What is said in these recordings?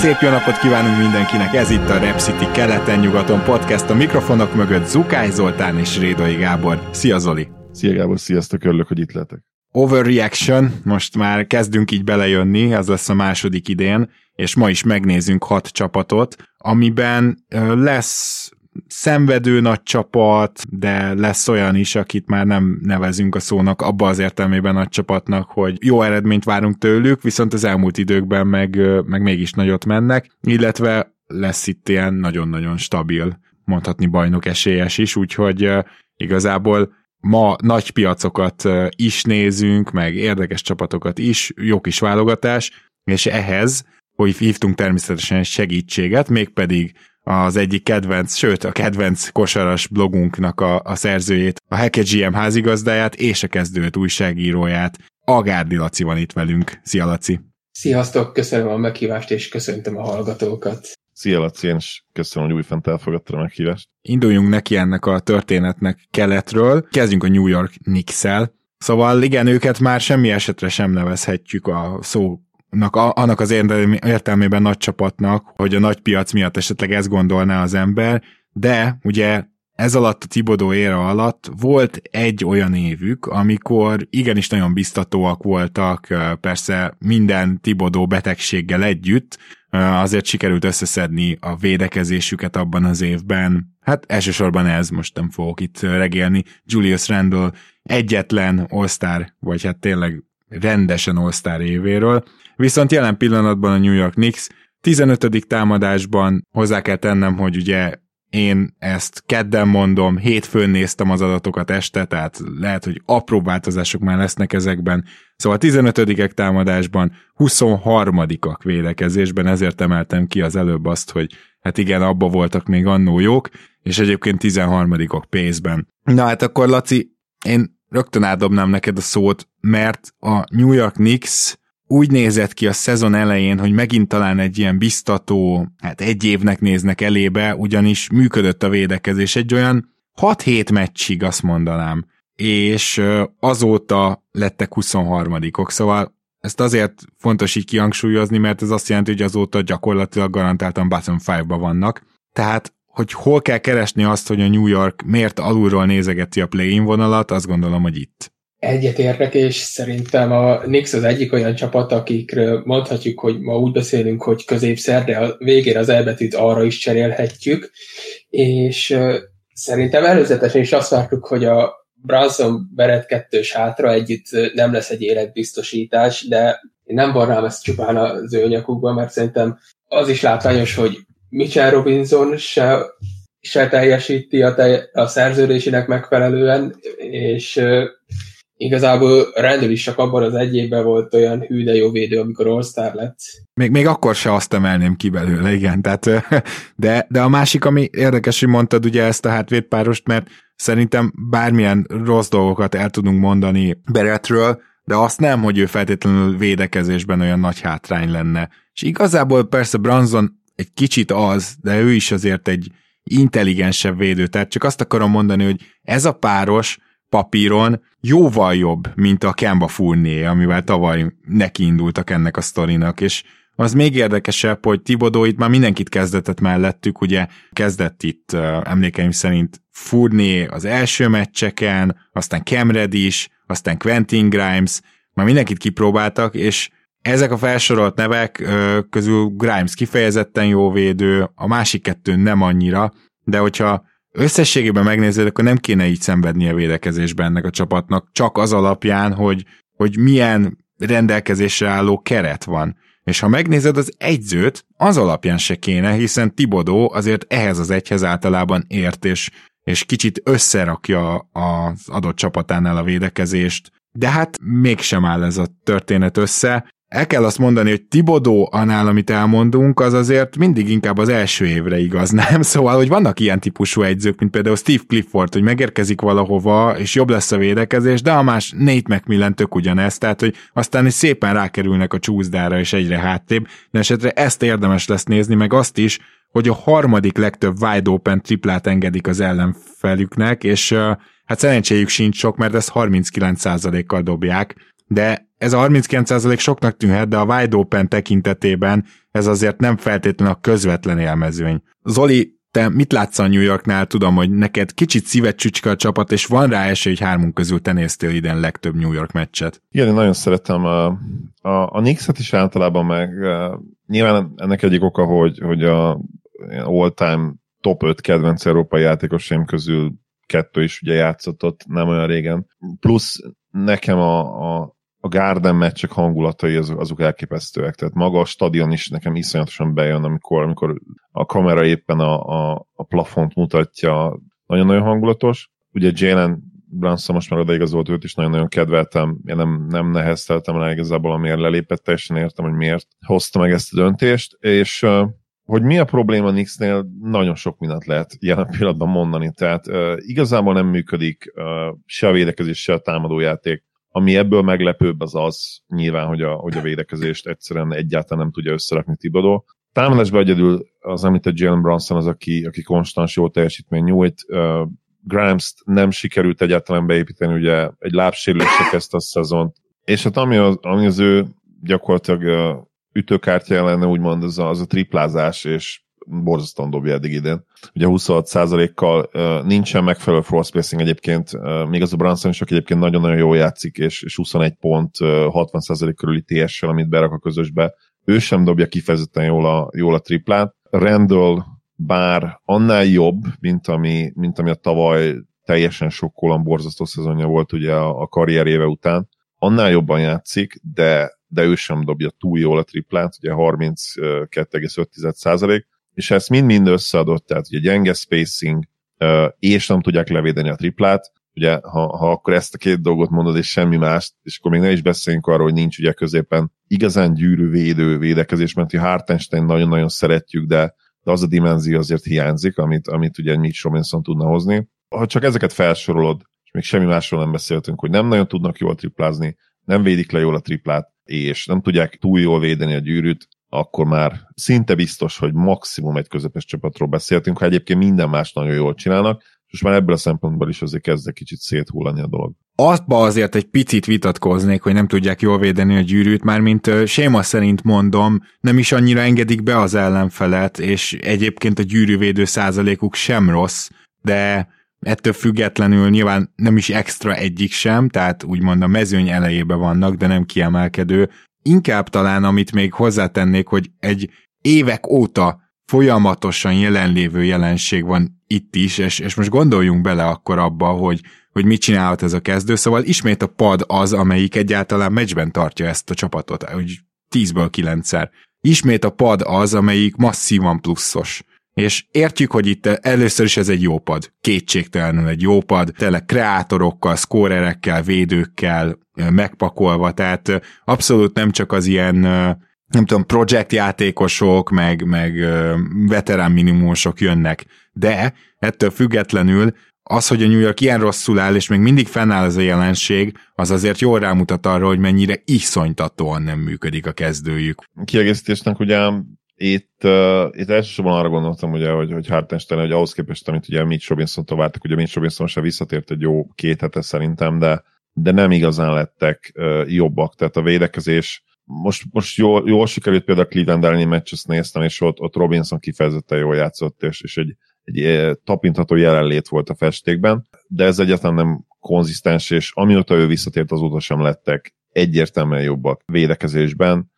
Szép jó napot kívánunk mindenkinek, ez itt a Rep City keleten-nyugaton podcast, a mikrofonok mögött Zukály Zoltán és Rédai Gábor. Szia Zoli! Szia Gábor, sziasztok, örülök, hogy itt lehetek. Overreaction, most már kezdünk így belejönni, ez lesz a második idén, és ma is megnézünk hat csapatot, amiben lesz szenvedő nagy csapat, de lesz olyan is, akit már nem nevezünk a szónak abba az értelmében nagy csapatnak, hogy jó eredményt várunk tőlük, viszont az elmúlt időkben meg, meg mégis nagyot mennek, illetve lesz itt ilyen nagyon-nagyon stabil, mondhatni bajnok esélyes is, úgyhogy igazából ma nagy piacokat is nézünk, meg érdekes csapatokat is, jó kis válogatás, és ehhez, hogy hívtunk természetesen segítséget, mégpedig az egyik kedvenc, sőt a kedvenc kosaras blogunknak a, a szerzőjét, a Heke GM házigazdáját és a kezdőt újságíróját. Agárdi Laci van itt velünk. Szia Laci! Sziasztok, köszönöm a meghívást, és köszöntöm a hallgatókat. Szia Laci, én is köszönöm, hogy újfent elfogadtad a meghívást. Induljunk neki ennek a történetnek keletről. Kezdjünk a New York Knicks-el. Szóval igen, őket már semmi esetre sem nevezhetjük a szó annak az értelmében nagy csapatnak, hogy a nagy piac miatt esetleg ezt gondolná az ember, de ugye ez alatt a Tibodó éra alatt volt egy olyan évük, amikor igenis nagyon biztatóak voltak, persze minden Tibodó betegséggel együtt, azért sikerült összeszedni a védekezésüket abban az évben. Hát elsősorban ez, most nem fogok itt regélni, Julius Randle egyetlen all vagy hát tényleg rendesen all évéről, Viszont jelen pillanatban a New York Knicks 15. támadásban hozzá kell tennem, hogy ugye én ezt kedden mondom, hétfőn néztem az adatokat este, tehát lehet, hogy apró változások már lesznek ezekben. Szóval 15 támadásban, 23-ak védekezésben, ezért emeltem ki az előbb azt, hogy hát igen, abba voltak még annó jók, és egyébként 13-ok pénzben. Na hát akkor Laci, én rögtön átdobnám neked a szót, mert a New York Knicks úgy nézett ki a szezon elején, hogy megint talán egy ilyen biztató, hát egy évnek néznek elébe, ugyanis működött a védekezés. Egy olyan 6-7 meccsig, azt mondanám, és azóta lettek 23-ok, szóval ezt azért fontos így kihangsúlyozni, mert ez azt jelenti, hogy azóta gyakorlatilag garantáltan bottom 5-ba vannak. Tehát, hogy hol kell keresni azt, hogy a New York miért alulról nézegeti a play-in vonalat, azt gondolom, hogy itt. Egyetértek, és szerintem a Nix az egyik olyan csapat, akikről mondhatjuk, hogy ma úgy beszélünk, hogy középszer, de a végére az elbetűt arra is cserélhetjük, és szerintem előzetesen is azt vártuk, hogy a Branson Beret kettős hátra együtt nem lesz egy életbiztosítás, de én nem varnám ezt csupán az ő nyakukba, mert szerintem az is látványos, hogy Mitchell Robinson se, se teljesíti a, te, a szerződésének megfelelően, és Igazából Randall is csak abban az egy évben volt olyan hű, de jó védő, amikor All-Star lett. Még, még akkor se azt emelném ki belőle, igen. Tehát, de, de a másik, ami érdekes, hogy mondtad ugye ezt a hátvédpárost, mert szerintem bármilyen rossz dolgokat el tudunk mondani Beretről, de azt nem, hogy ő feltétlenül védekezésben olyan nagy hátrány lenne. És igazából persze Branson egy kicsit az, de ő is azért egy intelligensebb védő. Tehát csak azt akarom mondani, hogy ez a páros papíron jóval jobb, mint a Kemba Fournier, amivel tavaly nekiindultak ennek a sztorinak, és az még érdekesebb, hogy Tibodó itt már mindenkit kezdetett mellettük, ugye kezdett itt emlékeim szerint Fournier az első meccseken, aztán Cam is, aztán Quentin Grimes, már mindenkit kipróbáltak, és ezek a felsorolt nevek közül Grimes kifejezetten jó védő, a másik kettő nem annyira, de hogyha összességében megnézed, akkor nem kéne így szenvednie védekezésben ennek a csapatnak, csak az alapján, hogy, hogy milyen rendelkezésre álló keret van. És ha megnézed az egyzőt, az alapján se kéne, hiszen Tibodó azért ehhez az egyhez általában ért, és, és kicsit összerakja az adott csapatánál a védekezést, de hát mégsem áll ez a történet össze. El kell azt mondani, hogy Tibodó annál, amit elmondunk, az azért mindig inkább az első évre igaz, nem? Szóval, hogy vannak ilyen típusú egyzők, mint például Steve Clifford, hogy megérkezik valahova, és jobb lesz a védekezés, de a más Nate McMillan tök ugyanez, tehát, hogy aztán is szépen rákerülnek a csúszdára, és egyre háttébb, de esetre ezt érdemes lesz nézni, meg azt is, hogy a harmadik legtöbb wide open triplát engedik az ellenfelüknek, és hát szerencséjük sincs sok, mert ezt 39%-kal dobják, de ez a 39% soknak tűnhet, de a wide open tekintetében ez azért nem feltétlenül a közvetlen élmezőny. Zoli, te mit látsz a New Yorknál? Tudom, hogy neked kicsit szívet csücske a csapat, és van rá esély, hogy hármunk közül te néztél idén legtöbb New York meccset. Igen, én nagyon szeretem a, a, a Knicks-et is általában, meg nyilván ennek egyik oka, hogy, hogy a all-time top 5 kedvenc európai játékosaim közül kettő is ugye játszott ott nem olyan régen. Plusz nekem a, a, a Garden meccsek hangulatai azok, azok elképesztőek. Tehát maga a stadion is nekem iszonyatosan bejön, amikor, amikor a kamera éppen a, a, a plafont mutatja. Nagyon-nagyon hangulatos. Ugye Jalen Brunson most már odaigazolt őt is nagyon-nagyon kedveltem. Én nem, nem nehezteltem rá igazából, amiért lelépett, teljesen értem, hogy miért hozta meg ezt a döntést, és hogy mi a probléma Nixnél, nagyon sok mindent lehet jelen pillanatban mondani. Tehát uh, igazából nem működik uh, se a védekezés, se a támadójáték. Ami ebből meglepőbb az az nyilván, hogy a, hogy a védekezést egyszerűen egyáltalán nem tudja összerakni Tibodó. Támadásban egyedül az említett Jalen Brunson az, aki, aki konstans jó teljesítmény nyújt. Uh, Grimes-t nem sikerült egyáltalán beépíteni, ugye egy lábsérülésre kezdte a szezont. És hát ami az, ami az ő gyakorlatilag uh, ütőkártya lenne, úgymond az a, az a triplázás, és borzasztóan dobja eddig idén. Ugye 26%-kal uh, nincsen megfelelő floor spacing egyébként, még az a Brunson is, aki egyébként nagyon-nagyon jól játszik, és, és 21 pont, uh, 60% körüli TS-sel, amit berak a közösbe. Ő sem dobja kifejezetten jól a, jól a triplát. Randall bár annál jobb, mint ami, mint ami a tavaly teljesen sokkolan borzasztó szezonja volt ugye a, a karrieréve után, annál jobban játszik, de de ő sem dobja túl jól a triplát, ugye 32,5 és ezt mind-mind összeadott, tehát ugye gyenge spacing, és nem tudják levédeni a triplát, ugye ha, ha akkor ezt a két dolgot mondod, és semmi mást, és akkor még ne is beszéljünk arról, hogy nincs ugye középen igazán gyűrű védő védekezés, mert Hartenstein nagyon-nagyon szeretjük, de, de az a dimenzió azért hiányzik, amit, amit ugye Mitch Robinson tudna hozni. Ha csak ezeket felsorolod, és még semmi másról nem beszéltünk, hogy nem nagyon tudnak jól triplázni, nem védik le jól a triplát, és nem tudják túl jól védeni a gyűrűt, akkor már szinte biztos, hogy maximum egy közepes csapatról beszéltünk, ha egyébként minden más nagyon jól csinálnak, és már ebből a szempontból is azért kezd kicsit széthullani a dolog. Aztba azért egy picit vitatkoznék, hogy nem tudják jól védeni a gyűrűt, már mint séma szerint mondom, nem is annyira engedik be az ellenfelet, és egyébként a gyűrűvédő százalékuk sem rossz, de ettől függetlenül nyilván nem is extra egyik sem, tehát úgymond a mezőny elejébe vannak, de nem kiemelkedő. Inkább talán, amit még hozzátennék, hogy egy évek óta folyamatosan jelenlévő jelenség van itt is, és, és most gondoljunk bele akkor abba, hogy, hogy mit csinálhat ez a kezdő, szóval ismét a pad az, amelyik egyáltalán meccsben tartja ezt a csapatot, hogy 10-ből 9-szer. Ismét a pad az, amelyik masszívan pluszos és értjük, hogy itt először is ez egy jó pad. Kétségtelenül egy jó pad, tele kreátorokkal, szkórerekkel, védőkkel megpakolva, tehát abszolút nem csak az ilyen nem tudom, projektjátékosok, meg, meg veterán minimumosok jönnek, de ettől függetlenül az, hogy a New York ilyen rosszul áll, és még mindig fennáll ez a jelenség, az azért jól rámutat arra, hogy mennyire iszonytatóan nem működik a kezdőjük. Kiegészítésnek ugye itt, uh, itt elsősorban arra gondoltam, ugye, hogy, hogy Hartenstein, hogy ahhoz képest, amit ugye Mitch Robinson-tól vártak, ugye Mitch Robinson se visszatért egy jó két hete szerintem, de, de nem igazán lettek uh, jobbak, tehát a védekezés most, most jól, jól sikerült például a Cleveland elleni meccs, azt néztem, és ott, ott Robinson kifejezetten jól játszott, és, és egy, egy tapintható jelenlét volt a festékben, de ez egyáltalán nem konzisztens, és amióta ő visszatért, azóta sem lettek egyértelműen jobbak védekezésben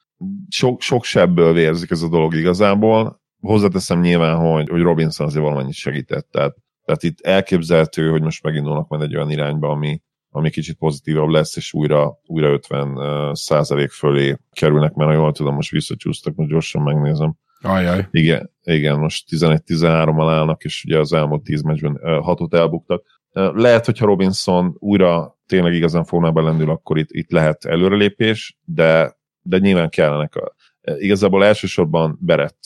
sok, sok sebből vérzik ez a dolog igazából. Hozzáteszem nyilván, hogy, hogy Robinson azért valamennyit segített, tehát, tehát itt elképzelhető, hogy most megindulnak majd egy olyan irányba, ami, ami kicsit pozitívabb lesz, és újra, újra 50 százalék fölé kerülnek, mert ha jól tudom, most visszacsúsztak, most gyorsan megnézem. Ajaj. Igen, igen most 11-13-mal állnak, és ugye az elmúlt 10 meccsben 6-ot elbuktak. Lehet, hogyha Robinson újra tényleg igazán formában lendül, akkor itt, itt lehet előrelépés, de de nyilván kellenek a, igazából elsősorban Berett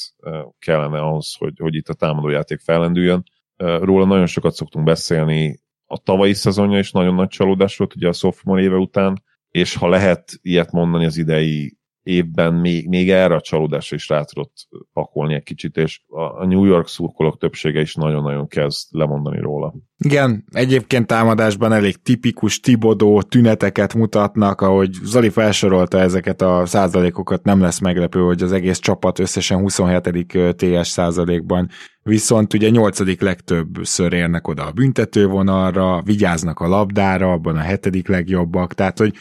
kellene ahhoz, hogy, hogy itt a támadójáték fellendüljön. Róla nagyon sokat szoktunk beszélni, a tavalyi szezonja is nagyon nagy csalódás volt ugye a sophomore éve után, és ha lehet ilyet mondani az idei évben még, még erre a csalódásra is rá tudott pakolni egy kicsit, és a New York szurkolók többsége is nagyon-nagyon kezd lemondani róla. Igen, egyébként támadásban elég tipikus Tibodó tüneteket mutatnak, ahogy Zoli felsorolta ezeket a százalékokat, nem lesz meglepő, hogy az egész csapat összesen 27. TS százalékban viszont ugye nyolcadik legtöbbször érnek oda a büntetővonalra, vigyáznak a labdára, abban a hetedik legjobbak, tehát hogy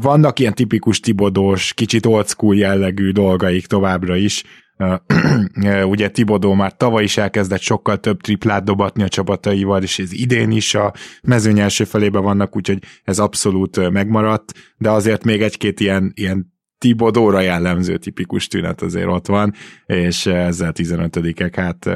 vannak ilyen tipikus Tibodós, kicsit old school jellegű dolgaik továbbra is. Ugye Tibodó már tavaly is elkezdett sokkal több triplát dobatni a csapataival, és ez idén is a mezőny első felében vannak, úgyhogy ez abszolút megmaradt, de azért még egy-két ilyen, ilyen Tibodóra jellemző tipikus tünet azért ott van, és ezzel 15-ek, hát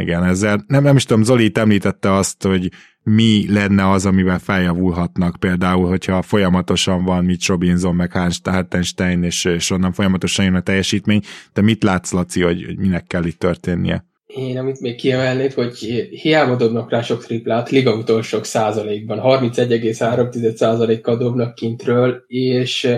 igen, ezzel nem, nem is tudom, Zoli említette azt, hogy mi lenne az, amivel feljavulhatnak, például, hogyha folyamatosan van Mitch Robinson, meg Hartenstein, és, és onnan folyamatosan jön a teljesítmény, de mit látsz, Laci, hogy, hogy minek kell itt történnie? Én amit még kiemelnék, hogy hiába dobnak rá sok triplát, liga utolsók százalékban, 31,3 százalékkal dobnak kintről, és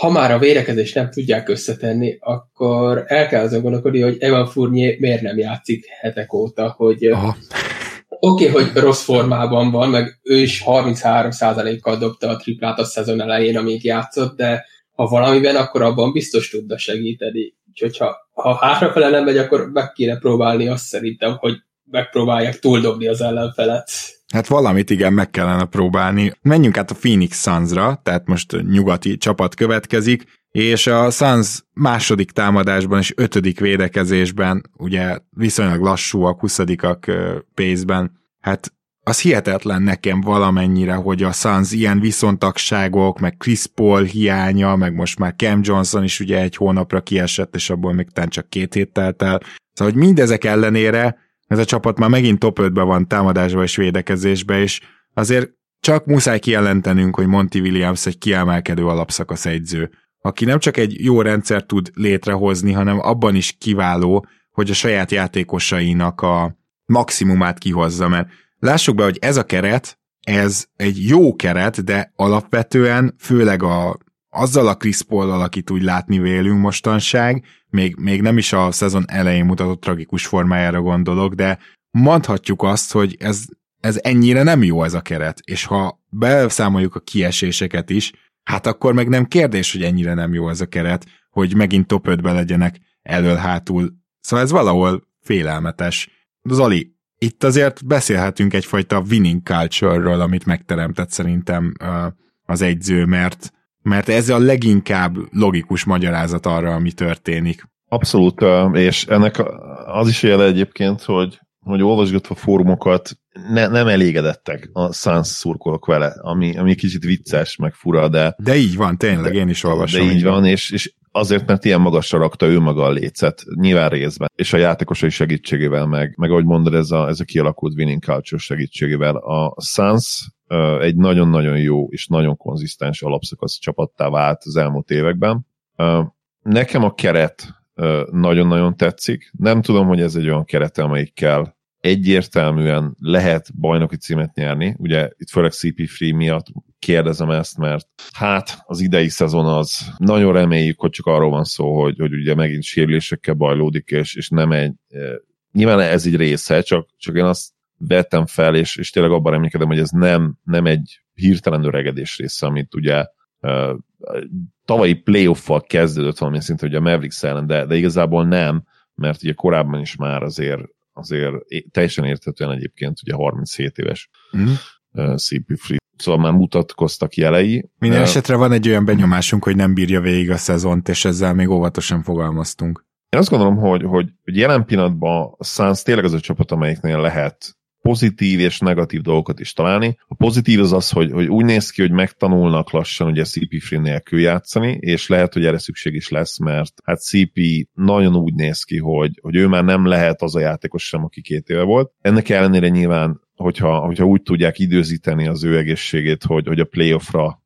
ha már a vérekezést nem tudják összetenni, akkor el kell azon gondolkodni, hogy Evan Fournier miért nem játszik hetek óta, hogy oké, okay, hogy rossz formában van, meg ő is 33%-kal dobta a triplát a szezon elején, amíg játszott, de ha valamiben, akkor abban biztos tudna segíteni. Úgyhogy ha, ha hátrafele nem megy, akkor meg kéne próbálni azt szerintem, hogy megpróbálják túldobni az ellenfelet. Hát valamit igen, meg kellene próbálni. Menjünk át a Phoenix Sunsra, tehát most nyugati csapat következik, és a Suns második támadásban és ötödik védekezésben, ugye viszonylag lassúak, huszadikak pace-ben, hát az hihetetlen nekem valamennyire, hogy a Suns ilyen viszontagságok, meg Chris Paul hiánya, meg most már Cam Johnson is ugye egy hónapra kiesett, és abból még csak két hét telt el. Szóval, hogy mindezek ellenére ez a csapat már megint top 5-ben van támadásba és védekezésbe, és azért csak muszáj kijelentenünk, hogy Monty Williams egy kiemelkedő alapszakasz egyző, aki nem csak egy jó rendszer tud létrehozni, hanem abban is kiváló, hogy a saját játékosainak a maximumát kihozza, mert lássuk be, hogy ez a keret, ez egy jó keret, de alapvetően főleg a, azzal a Chris paul akit úgy látni vélünk mostanság, még, még nem is a szezon elején mutatott tragikus formájára gondolok, de mondhatjuk azt, hogy ez, ez ennyire nem jó ez a keret, és ha beszámoljuk a kieséseket is, hát akkor meg nem kérdés, hogy ennyire nem jó ez a keret, hogy megint top 5-be legyenek elől-hátul. Szóval ez valahol félelmetes. Zoli, itt azért beszélhetünk egyfajta winning culture-ről, amit megteremtett szerintem az egyző, mert mert ez a leginkább logikus magyarázat arra, ami történik. Abszolút, és ennek az is jele egyébként, hogy, hogy olvasgatva fórumokat ne, nem elégedettek a Suns szurkolók vele, ami, ami kicsit vicces, meg fura, de... De így van, tényleg, én is olvasom. De így van, és, és azért, mert ilyen magasra rakta ő maga a lécet, nyilván részben, és a játékosai segítségével, meg, meg ahogy mondod, ez a, ez a kialakult winning culture segítségével. A Suns egy nagyon-nagyon jó és nagyon konzisztens alapszakasz csapattá vált az elmúlt években. Nekem a keret nagyon-nagyon tetszik. Nem tudom, hogy ez egy olyan keret, amelyikkel egyértelműen lehet bajnoki címet nyerni. Ugye itt főleg CP3 miatt kérdezem ezt, mert hát az idei szezon az nagyon reméljük, hogy csak arról van szó, hogy, hogy ugye megint sérülésekkel bajlódik, és, és nem egy nyilván ez egy része, csak, csak én azt vettem fel, és, és tényleg abban reménykedem, hogy ez nem, nem egy hirtelen öregedés része, amit ugye uh, tavalyi playoff-val kezdődött valami szinte, hogy a Mavericks ellen, de, de igazából nem, mert ugye korábban is már azért azért teljesen érthetően egyébként ugye 37 éves mm. uh, CP Free. Szóval már mutatkoztak jelei. Minden esetre van egy olyan benyomásunk, hogy nem bírja végig a szezont, és ezzel még óvatosan fogalmaztunk. Én azt gondolom, hogy, hogy, hogy jelen pillanatban a Suns tényleg az a csapat, amelyiknél lehet pozitív és negatív dolgokat is találni. A pozitív az az, hogy, hogy úgy néz ki, hogy megtanulnak lassan ugye CP free nélkül játszani, és lehet, hogy erre szükség is lesz, mert hát CP nagyon úgy néz ki, hogy, hogy ő már nem lehet az a játékos sem, aki két éve volt. Ennek ellenére nyilván, hogyha, hogyha úgy tudják időzíteni az ő egészségét, hogy, hogy a playoffra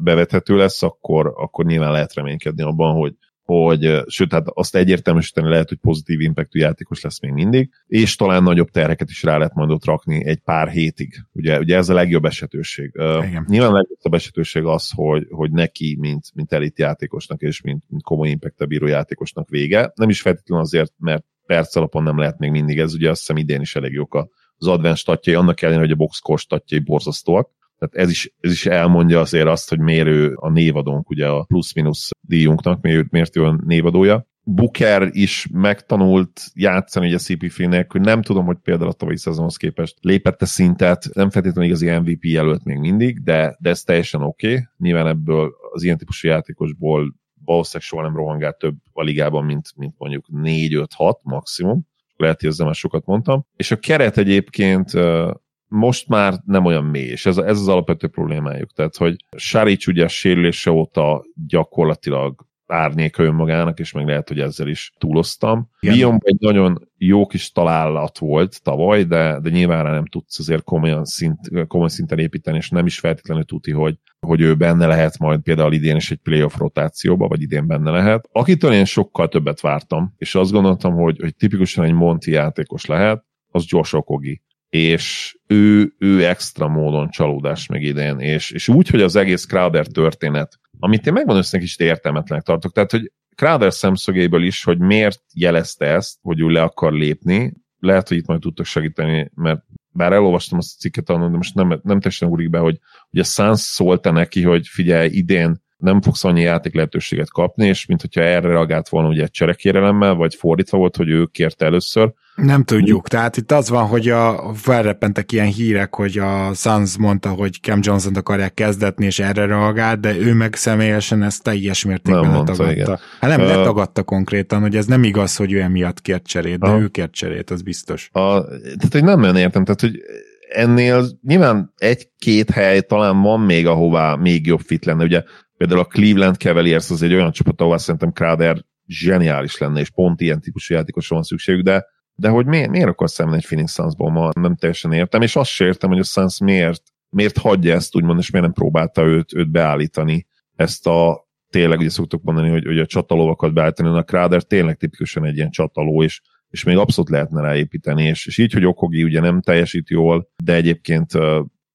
bevethető lesz, akkor, akkor nyilván lehet reménykedni abban, hogy, hogy sőt, hát azt egyértelműsíteni lehet, hogy pozitív impactú játékos lesz még mindig, és talán nagyobb terheket is rá lehet majd ott rakni egy pár hétig. Ugye, ugye ez a legjobb esetőség. Igen. Nyilván a legjobb esetőség az, hogy, hogy neki, mint, mint elit játékosnak és mint, mint komoly impact bíró játékosnak vége. Nem is feltétlenül azért, mert perc alapon nem lehet még mindig ez, ugye azt hiszem idén is elég jók az advanced statjai, annak ellenére, hogy a boxcore statjai borzasztóak, tehát ez is, ez is elmondja azért azt, hogy miért a névadónk, ugye a plusz-minusz díjunknak, miért, miért ő a névadója. Booker is megtanult játszani ugye CP hogy nem tudom, hogy például a tavalyi szezonhoz képest lépette szintet, nem feltétlenül igazi MVP jelölt még mindig, de, de ez teljesen oké. Okay. Nyilván ebből az ilyen típusú játékosból valószínűleg soha nem rohangált több a ligában, mint, mint mondjuk 4-5-6 maximum. Lehet, hogy ezzel már sokat mondtam. És a keret egyébként most már nem olyan mély, és ez, ez az alapvető problémájuk. Tehát, hogy Saric ugye a sérülése óta gyakorlatilag árnyéka önmagának, és meg lehet, hogy ezzel is túloztam. Bion egy nagyon jó kis találat volt tavaly, de, de nyilván nem tudsz azért komolyan szint, komoly szinten építeni, és nem is feltétlenül tuti, hogy, hogy ő benne lehet majd például idén is egy playoff rotációba, vagy idén benne lehet. Akitől én sokkal többet vártam, és azt gondoltam, hogy, hogy tipikusan egy Monti játékos lehet, az Josh Okogi és ő, ő extra módon csalódás meg idén, és, és úgy, hogy az egész Crowder történet, amit én megmondom hogy kicsit értelmetlenek tartok, tehát, hogy Crowder szemszögéből is, hogy miért jelezte ezt, hogy ő le akar lépni, lehet, hogy itt majd tudtok segíteni, mert bár elolvastam azt a cikket, de most nem, nem teljesen ugrik be, hogy, hogy a Suns szólta neki, hogy figyelj, idén nem fogsz annyi játék lehetőséget kapni, és mint hogyha erre reagált volna ugye egy cserekérelemmel, vagy fordítva volt, hogy ő kérte először, nem tudjuk. Tehát itt az van, hogy a, felreppentek ilyen hírek, hogy a Suns mondta, hogy Cam Johnson-t akarják kezdetni, és erre reagált, de ő meg személyesen ezt teljes mértékben nem letagadta. Igen. Hát nem uh, letagadta konkrétan, hogy ez nem igaz, hogy ő emiatt kért cserét, de uh, ő kért cserét, az biztos. A, tehát, hogy nem nagyon értem, tehát, hogy ennél nyilván egy-két hely talán van még, ahová még jobb fit lenne. Ugye például a Cleveland Cavaliers az egy olyan csapat, ahol szerintem Crowder zseniális lenne, és pont ilyen típusú játékosra van szükségük, de de hogy miért, miért akar szemben egy Phoenix Sunsból? Ma, nem teljesen értem, és azt sem értem, hogy a Suns miért, miért hagyja ezt úgymond, és miért nem próbálta őt, őt beállítani, ezt a tényleg ugye szoktuk mondani, hogy, hogy a csatalóvakat beállítani, a Crowder tényleg tipikusan egy ilyen csataló, és, és még abszolút lehetne ráépíteni, és, és így, hogy Okogi ugye nem teljesít jól, de egyébként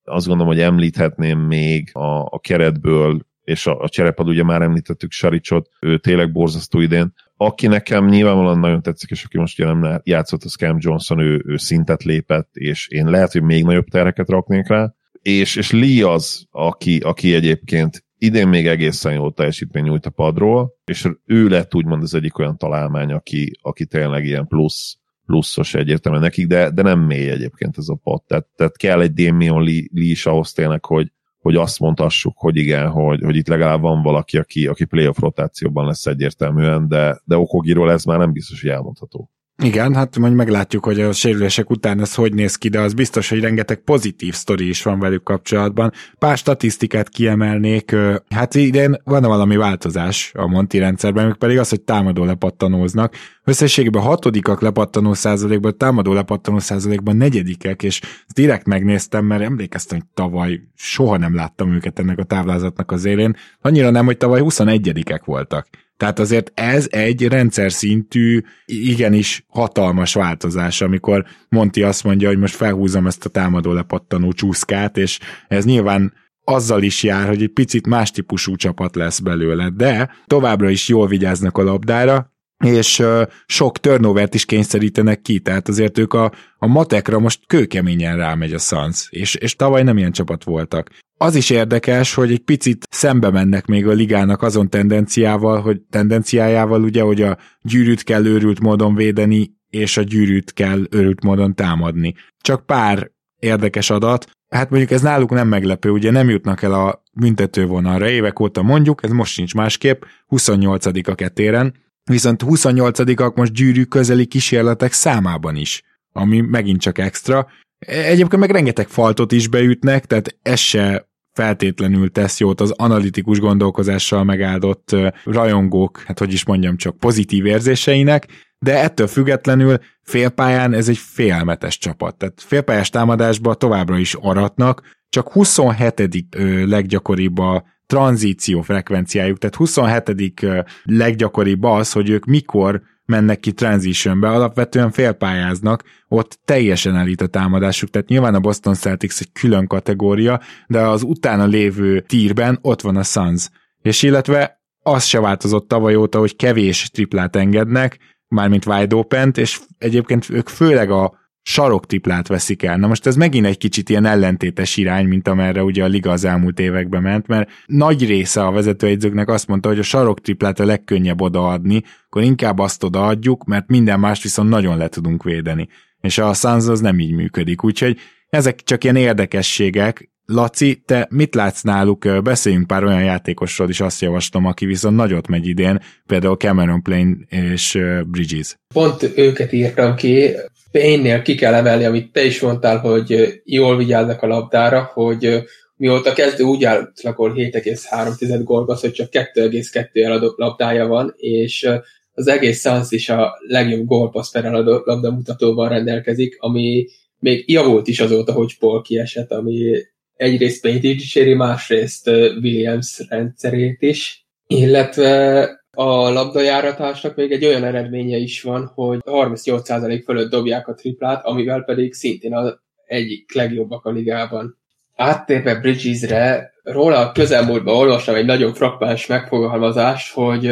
azt gondolom, hogy említhetném még a, a keretből, és a, a cserepad ugye már említettük Saricsot, ő tényleg borzasztó idén, aki nekem nyilvánvalóan nagyon tetszik, és aki most nem játszott, a Cam Johnson, ő, ő szintet lépett, és én lehet, hogy még nagyobb tereket raknék rá, és, és Lee az, aki, aki egyébként idén még egészen jó teljesítmény nyújt a padról, és ő lett úgymond az egyik olyan találmány, aki, aki tényleg ilyen plusz, pluszos egyértelműen nekik, de, de nem mély egyébként ez a pad. Tehát, tehát kell egy Damian Lee, Lee is ahhoz tényleg, hogy, hogy azt mondhassuk, hogy igen, hogy, hogy itt legalább van valaki, aki, aki playoff rotációban lesz egyértelműen, de, de Okogiról ez már nem biztos, hogy elmondható. Igen, hát majd meglátjuk, hogy a sérülések után ez hogy néz ki, de az biztos, hogy rengeteg pozitív sztori is van velük kapcsolatban. Pár statisztikát kiemelnék, hát idén van valami változás a Monti rendszerben, még pedig az, hogy támadó lepattanóznak. Összességében hatodikak lepattanó százalékban, támadó lepattanó százalékban negyedikek, és direkt megnéztem, mert emlékeztem, hogy tavaly soha nem láttam őket ennek a táblázatnak az élén. Annyira nem, hogy tavaly 21-ek voltak. Tehát azért ez egy rendszer szintű, igenis hatalmas változás, amikor Monti azt mondja, hogy most felhúzom ezt a támadó lepattanó csúszkát, és ez nyilván azzal is jár, hogy egy picit más típusú csapat lesz belőle, de továbbra is jól vigyáznak a labdára, és sok turnovert is kényszerítenek ki, tehát azért ők a, a matekra most kőkeményen rámegy a Suns, és, és tavaly nem ilyen csapat voltak. Az is érdekes, hogy egy picit szembe mennek még a ligának azon tendenciával, hogy tendenciájával ugye, hogy a gyűrűt kell őrült módon védeni, és a gyűrűt kell őrült módon támadni. Csak pár érdekes adat, hát mondjuk ez náluk nem meglepő, ugye nem jutnak el a büntetővonalra, évek óta mondjuk, ez most sincs másképp, 28 a ketéren, viszont 28-ak most gyűrű közeli kísérletek számában is, ami megint csak extra. Egyébként meg rengeteg faltot is beütnek, tehát ez se feltétlenül tesz jót az analitikus gondolkozással megáldott rajongók, hát hogy is mondjam, csak pozitív érzéseinek, de ettől függetlenül félpályán ez egy félmetes csapat. Tehát félpályás támadásban továbbra is aratnak, csak 27. leggyakoribb a tranzíció frekvenciájuk, tehát 27. leggyakoribb az, hogy ők mikor mennek ki transitionbe, alapvetően félpályáznak, ott teljesen elit a támadásuk, tehát nyilván a Boston Celtics egy külön kategória, de az utána lévő tírben ott van a Suns. És illetve az se változott tavaly óta, hogy kevés triplát engednek, mármint wide open és egyébként ők főleg a saroktiplát veszik el. Na most ez megint egy kicsit ilyen ellentétes irány, mint amerre ugye a liga az elmúlt években ment, mert nagy része a vezetőegyzőknek azt mondta, hogy a saroktriplát a legkönnyebb odaadni, akkor inkább azt odaadjuk, mert minden mást viszont nagyon le tudunk védeni. És a Suns az nem így működik, úgyhogy ezek csak ilyen érdekességek. Laci, te mit látsz náluk? Beszéljünk pár olyan játékosról is, azt javaslom, aki viszont nagyot megy idén, például Cameron Plain és Bridges. Pont őket írtam ki, Payne-nél ki kell emelni, amit te is mondtál, hogy jól vigyáznak a labdára, hogy mióta kezdő úgy átlagol 7,3 gólba, hogy csak 2,2 eladott labdája van, és az egész Suns is a legjobb gólpassz per eladott labda mutatóval rendelkezik, ami még javult is azóta, hogy Paul kiesett, ami egyrészt Payne-t is dicséri, másrészt Williams rendszerét is, illetve a labdajáratásnak még egy olyan eredménye is van, hogy 38% fölött dobják a triplát, amivel pedig szintén az egyik legjobbak a ligában. Áttérve Bridgesre, róla a közelmúltban olvastam egy nagyon frappáns megfogalmazást, hogy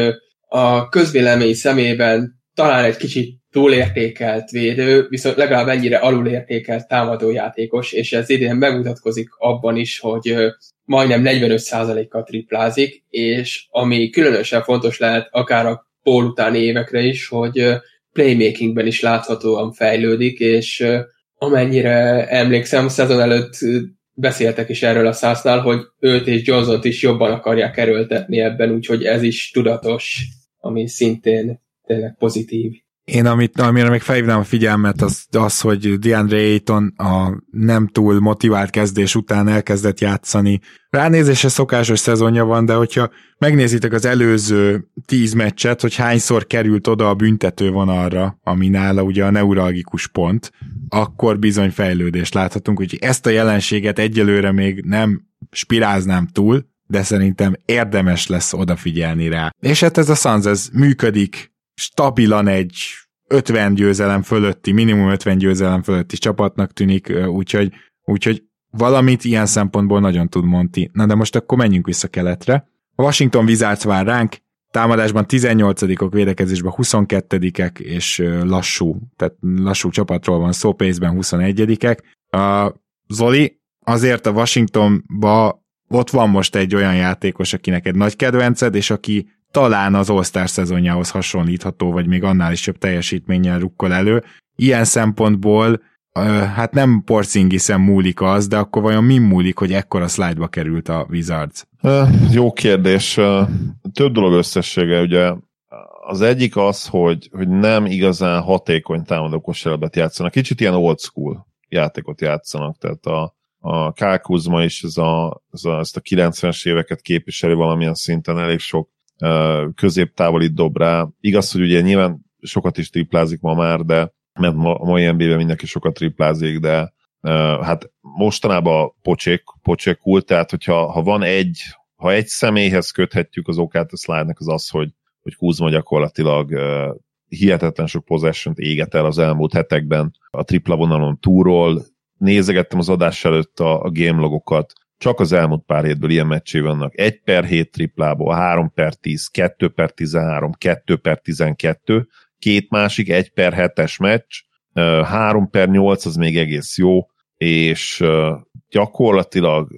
a közvélemény szemében talán egy kicsit túlértékelt védő, viszont legalább ennyire alulértékelt támadójátékos, és ez idén megmutatkozik abban is, hogy majdnem 45%-kal triplázik, és ami különösen fontos lehet akár a pól utáni évekre is, hogy playmakingben is láthatóan fejlődik, és amennyire emlékszem, szezon előtt beszéltek is erről a szásznál, hogy őt és johnson is jobban akarják erőltetni ebben, úgyhogy ez is tudatos, ami szintén tényleg pozitív. Én amit, amire még felhívnám a figyelmet, az, az, hogy DeAndre Ayton a nem túl motivált kezdés után elkezdett játszani. Ránézése szokásos szezonja van, de hogyha megnézitek az előző tíz meccset, hogy hányszor került oda a büntető vonalra, ami nála ugye a neuralgikus pont, akkor bizony fejlődést láthatunk, úgyhogy ezt a jelenséget egyelőre még nem spiráznám túl, de szerintem érdemes lesz odafigyelni rá. És hát ez a Suns, ez működik, stabilan egy 50 győzelem fölötti, minimum 50 győzelem fölötti csapatnak tűnik, úgyhogy, úgyhogy valamit ilyen szempontból nagyon tud Monti. Na de most akkor menjünk vissza keletre. A Washington Wizards vár ránk, támadásban 18-ok, védekezésben 22-ek, és lassú, tehát lassú csapatról van szó, pace-ben 21-ek. A Zoli, azért a Washingtonba ott van most egy olyan játékos, akinek egy nagy kedvenced, és aki talán az All-Star szezonjához hasonlítható, vagy még annál is jobb teljesítménnyel rukkol elő. Ilyen szempontból hát nem Porzingisen múlik az, de akkor vajon mi múlik, hogy ekkora slide-ba került a Wizards? Jó kérdés. Több dolog összessége, ugye az egyik az, hogy, hogy nem igazán hatékony támadó kosárlabdát játszanak. Kicsit ilyen old school játékot játszanak, tehát a, a Kuzma is ez a, ez a, ezt a 90-es éveket képviseli valamilyen szinten, elég sok középtávolít dob rá. Igaz, hogy ugye nyilván sokat is triplázik ma már, de mert ma, a mai NBA-ben mindenki sokat triplázik, de hát mostanában pocsék, pocsékul, tehát hogyha ha van egy, ha egy személyhez köthetjük az okát a slide az az, hogy, hogy Kuzma gyakorlatilag hihetetlen sok possession éget el az elmúlt hetekben a tripla vonalon túról. Nézegettem az adás előtt a, a game logokat, csak az elmúlt pár hétből ilyen meccsé vannak. 1 per 7 triplából, 3 per 10, 2 per 13, 2 per 12, két másik 1 per 7-es meccs, 3 per 8 az még egész jó, és gyakorlatilag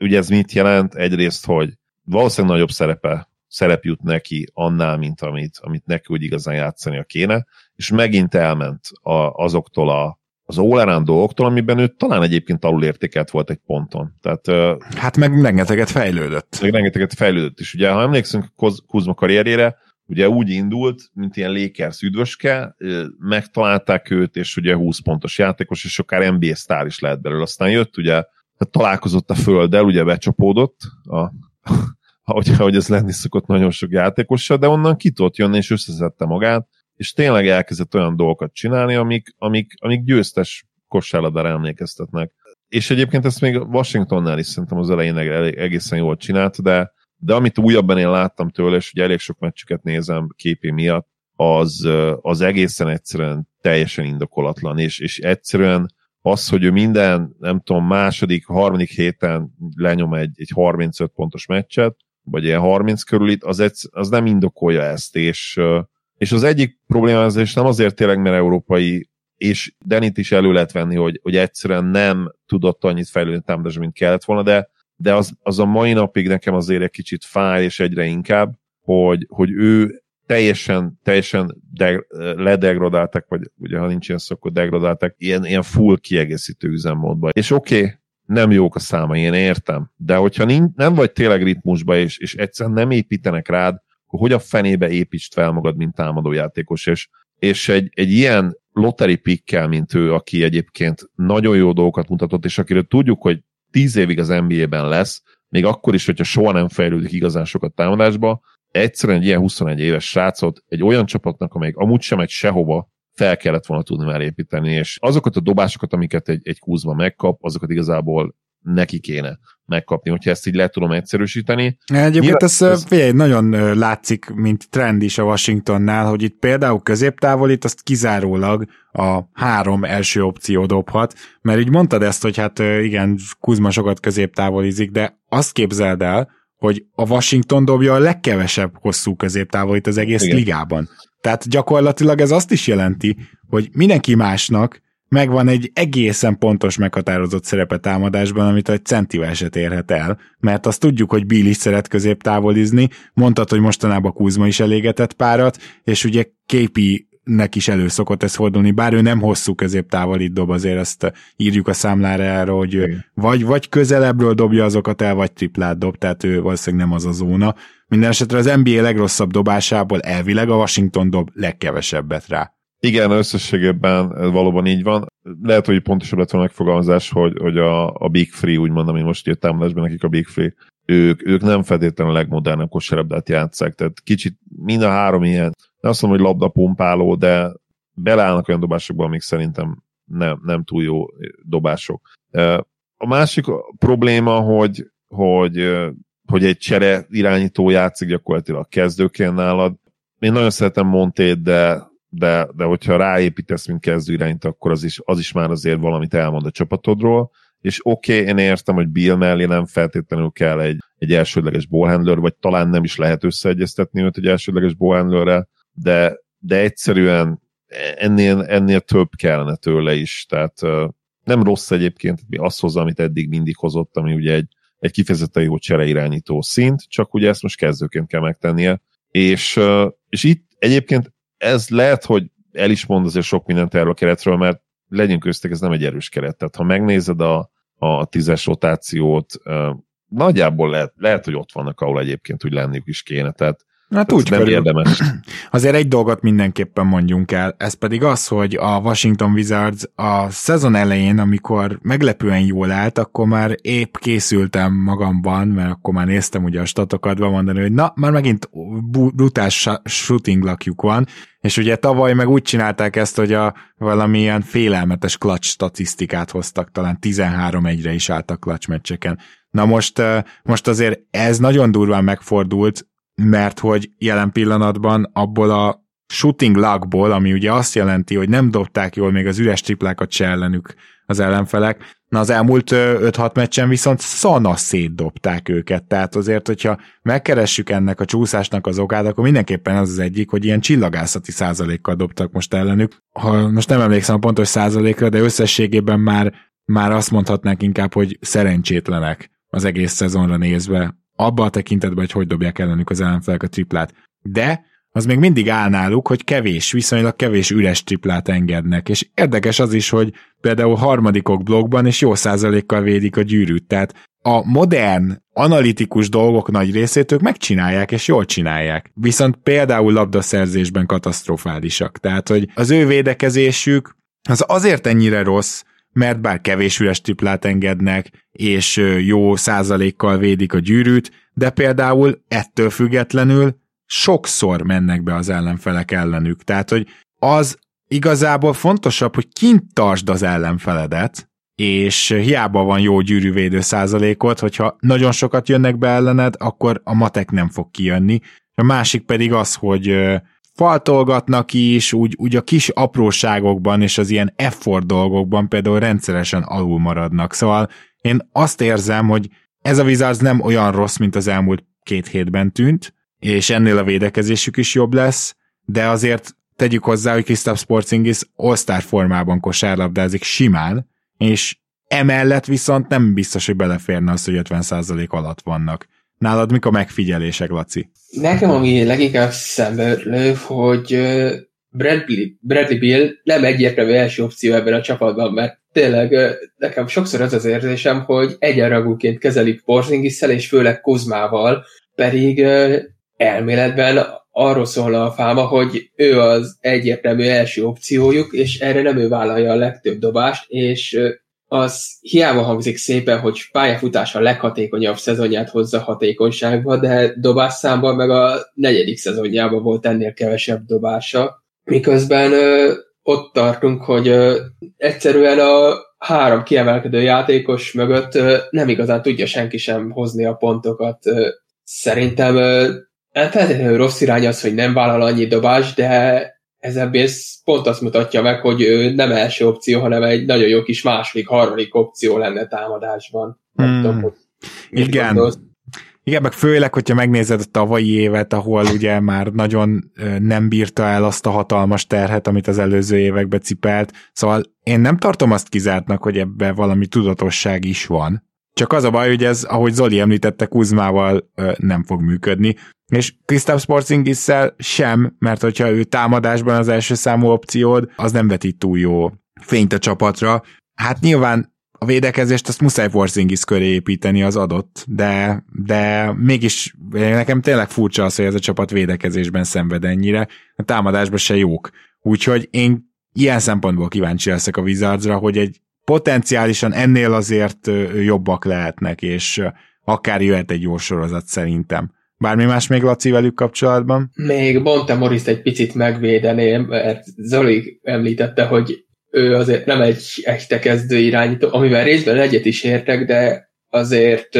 ugye ez mit jelent? Egyrészt, hogy valószínűleg nagyobb szerepe, szerep jut neki annál, mint amit, amit neki úgy igazán játszania kéne, és megint elment a, azoktól a az all dolgoktól, amiben ő talán egyébként alulértékelt volt egy ponton. Tehát, hát meg rengeteget fejlődött. Meg rengeteget fejlődött is. Ugye, ha emlékszünk Kuzma karrierjére, ugye úgy indult, mint ilyen Lakers üdvöske, megtalálták őt, és ugye 20 pontos játékos, és akár NBA sztár is lehet belőle. Aztán jött, ugye, találkozott a földdel, ugye becsapódott, a, ahogy, ahogy ez lenni szokott nagyon sok játékossal, de onnan ki tudott jönni, és összeszedte magát, és tényleg elkezdett olyan dolgokat csinálni, amik, amik, amik győztes kosárlabdára emlékeztetnek. és egyébként ezt még Washingtonnál is szerintem az elején egészen jól csinált, de, de amit újabban én láttam tőle, és ugye elég sok meccsüket nézem képé miatt, az, az egészen egyszerűen teljesen indokolatlan, és, és egyszerűen az, hogy ő minden, nem tudom, második, harmadik héten lenyom egy, egy 35 pontos meccset, vagy ilyen 30 körül itt, az, egy, az nem indokolja ezt, és, és az egyik probléma az, és nem azért tényleg, mert európai, és Denit is elő lehet venni, hogy, hogy egyszerűen nem tudott annyit fejlődni támadásban, mint kellett volna, de, de az, az a mai napig nekem azért egy kicsit fáj, és egyre inkább, hogy, hogy ő teljesen, teljesen de, ledegradáltak, vagy ugye ha nincs ilyen szó, akkor degradáltak, ilyen, ilyen full kiegészítő üzemmódba. És oké, okay, nem jók a száma, én értem, de hogyha nincs, nem vagy tényleg ritmusba, és, és egyszerűen nem építenek rád, hogy a fenébe építsd fel magad, mint támadójátékos, és, és egy, egy ilyen lottery pickkel, mint ő, aki egyébként nagyon jó dolgokat mutatott, és akiről tudjuk, hogy tíz évig az NBA-ben lesz, még akkor is, hogyha soha nem fejlődik igazán sokat támadásba, egyszerűen egy ilyen 21 éves srácot egy olyan csapatnak, amelyik amúgy sem egy sehova, fel kellett volna tudni már építeni, és azokat a dobásokat, amiket egy, egy Kuzma megkap, azokat igazából neki kéne megkapni, hogyha ezt így le tudom egyszerűsíteni. Egyébként Nyilván, ez, ez figyelj, nagyon látszik, mint trend is a Washingtonnál, hogy itt például középtávolít, azt kizárólag a három első opció dobhat, mert így mondtad ezt, hogy hát igen, Kuzma sokat középtávolizik, de azt képzeld el, hogy a Washington dobja a legkevesebb hosszú középtávolit az egész Igen. ligában. Tehát gyakorlatilag ez azt is jelenti, hogy mindenki másnak megvan egy egészen pontos meghatározott szerepe támadásban, amit egy centivel se érhet el, mert azt tudjuk, hogy Bill is szeret középtávolizni, mondtad, hogy mostanában Kuzma is elégetett párat, és ugye Képi nek is elő szokott ez fordulni, bár ő nem hosszú középtávolit dob, azért ezt írjuk a számlára, hogy ő vagy, vagy közelebbről dobja azokat el, vagy triplát dob, tehát ő valószínűleg nem az a zóna. Minden esetre az NBA legrosszabb dobásából elvileg a Washington dob legkevesebbet rá. Igen, összességében valóban így van. Lehet, hogy pontosabb lett a megfogalmazás, hogy, hogy a, a Big Free, úgymond, ami most írt támadásban nekik a Big Free, ők, ők nem feltétlenül a legmodernebb kosárlabdát játszák, tehát kicsit mind a három ilyen nem azt mondom, hogy labdapumpáló, de beleállnak olyan dobásokba, amik szerintem nem, nem túl jó dobások. A másik probléma, hogy, hogy, hogy egy csere irányító játszik gyakorlatilag kezdőként nálad. Én nagyon szeretem Montét, de, de, de hogyha ráépítesz, mint kezdő irányító, akkor az is, az is már azért valamit elmond a csapatodról. És oké, okay, én értem, hogy Bill mellé nem feltétlenül kell egy, egy elsődleges ballhandler, vagy talán nem is lehet összeegyeztetni őt egy elsődleges ballhandlerrel, de, de egyszerűen ennél, ennél több kellene tőle is, tehát nem rossz egyébként azt hozza, amit eddig mindig hozott, ami ugye egy, egy kifejezetten jó csereirányító szint, csak ugye ezt most kezdőként kell megtennie, és, és itt egyébként ez lehet, hogy el is mond azért sok mindent erről a keretről, mert legyünk köztek, ez nem egy erős keret. Tehát ha megnézed a, a tízes rotációt, nagyjából lehet, lehet, hogy ott vannak, ahol egyébként úgy lenniük is kéne. Tehát Hát úgy nem körül. érdemes. Azért egy dolgot mindenképpen mondjunk el, ez pedig az, hogy a Washington Wizards a szezon elején, amikor meglepően jól állt, akkor már épp készültem magamban, mert akkor már néztem ugye a statokat, mondani, hogy na, már megint brutás shooting lakjuk van, és ugye tavaly meg úgy csinálták ezt, hogy a valamilyen félelmetes clutch statisztikát hoztak, talán 13-1-re is álltak clutch meccseken. Na most, most azért ez nagyon durván megfordult, mert hogy jelen pillanatban abból a shooting lagból, ami ugye azt jelenti, hogy nem dobták jól még az üres triplákat se ellenük az ellenfelek, na az elmúlt 5-6 meccsen viszont szana szétdobták őket, tehát azért, hogyha megkeressük ennek a csúszásnak az okát, akkor mindenképpen az az egyik, hogy ilyen csillagászati százalékkal dobtak most ellenük. Ha, most nem emlékszem a pontos százalékra, de összességében már, már azt mondhatnánk inkább, hogy szerencsétlenek az egész szezonra nézve abba a tekintetben, hogy hogy dobják ellenük az ellenfelek a triplát. De az még mindig áll náluk, hogy kevés, viszonylag kevés üres triplát engednek. És érdekes az is, hogy például harmadikok blogban és jó százalékkal védik a gyűrűt. Tehát a modern, analitikus dolgok nagy részét ők megcsinálják, és jól csinálják. Viszont például labdaszerzésben katasztrofálisak. Tehát, hogy az ő védekezésük az azért ennyire rossz, mert bár kevés üres triplát engednek, és jó százalékkal védik a gyűrűt, de például ettől függetlenül sokszor mennek be az ellenfelek ellenük. Tehát, hogy az igazából fontosabb, hogy kint tartsd az ellenfeledet, és hiába van jó gyűrűvédő százalékot, hogyha nagyon sokat jönnek be ellened, akkor a matek nem fog kijönni. A másik pedig az, hogy faltolgatnak is, úgy, úgy a kis apróságokban és az ilyen effort dolgokban például rendszeresen alul maradnak. Szóval én azt érzem, hogy ez a Wizards nem olyan rossz, mint az elmúlt két hétben tűnt, és ennél a védekezésük is jobb lesz, de azért tegyük hozzá, hogy Kristaps Porzingis all formában kosárlabdázik simán, és emellett viszont nem biztos, hogy beleférne az, hogy 50% alatt vannak. Nálad mik a megfigyelések, Laci? Nekem ami leginkább szembeörlő, hogy Bradley, Bradley Bill nem egyértelmű első opció ebben a csapatban, mert tényleg nekem sokszor az az érzésem, hogy egyenragúként kezelik porzingis és főleg Kozmával, pedig elméletben arról szól a fáma, hogy ő az egyértelmű első opciójuk, és erre nem ő vállalja a legtöbb dobást, és az hiába hangzik szépen, hogy pályafutása leghatékonyabb szezonját hozza hatékonyságba, de dobásszámban meg a negyedik szezonjában volt ennél kevesebb dobása. Miközben ö, ott tartunk, hogy ö, egyszerűen a három kiemelkedő játékos mögött ö, nem igazán tudja senki sem hozni a pontokat. Ö, szerintem ö, nem feltétlenül rossz irány az, hogy nem vállal annyi dobást, de ez ebből pont azt mutatja meg, hogy ő nem első opció, hanem egy nagyon jó kis második, harmadik opció lenne támadásban. Hmm. tudom, hogy Igen. Gondolsz. Igen, meg főleg, hogyha megnézed a tavalyi évet, ahol ugye már nagyon nem bírta el azt a hatalmas terhet, amit az előző években cipelt, szóval én nem tartom azt kizártnak, hogy ebbe valami tudatosság is van. Csak az a baj, hogy ez, ahogy Zoli említette, Kuzmával nem fog működni. És Kristaps porzingis sem, mert hogyha ő támadásban az első számú opciód, az nem vetít túl jó fényt a csapatra. Hát nyilván a védekezést azt muszáj Porzingis köré építeni, az adott, de, de mégis nekem tényleg furcsa az, hogy ez a csapat védekezésben szenved ennyire, a támadásban se jók. Úgyhogy én ilyen szempontból kíváncsi leszek a Wizardsra, hogy egy potenciálisan ennél azért jobbak lehetnek, és akár jöhet egy jó sorozat szerintem. Bármi más még Laci velük kapcsolatban? Még Bonte Morris egy picit megvédeném, mert Zoli említette, hogy ő azért nem egy echte kezdő irányító, amivel részben egyet is értek, de azért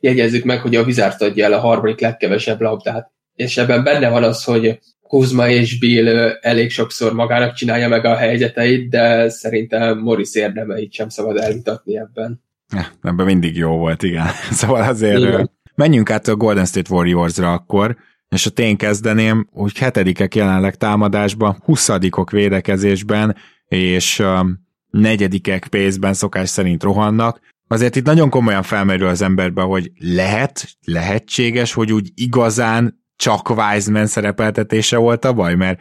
jegyezzük meg, hogy a Wizards adja el a harmadik legkevesebb labdát. És ebben benne van az, hogy Kuzma és Bill elég sokszor magának csinálja meg a helyzeteit, de szerintem Morris érdemeit sem szabad elvitatni ebben. Ja, ebben mindig jó volt, igen. Szóval azért igen. Menjünk át a Golden State Warriors-ra akkor, és a én kezdeném, hogy hetedikek jelenleg támadásban, huszadikok védekezésben, és um, negyedikek pénzben szokás szerint rohannak. Azért itt nagyon komolyan felmerül az emberbe, hogy lehet, lehetséges, hogy úgy igazán csak Wiseman szerepeltetése volt a baj, mert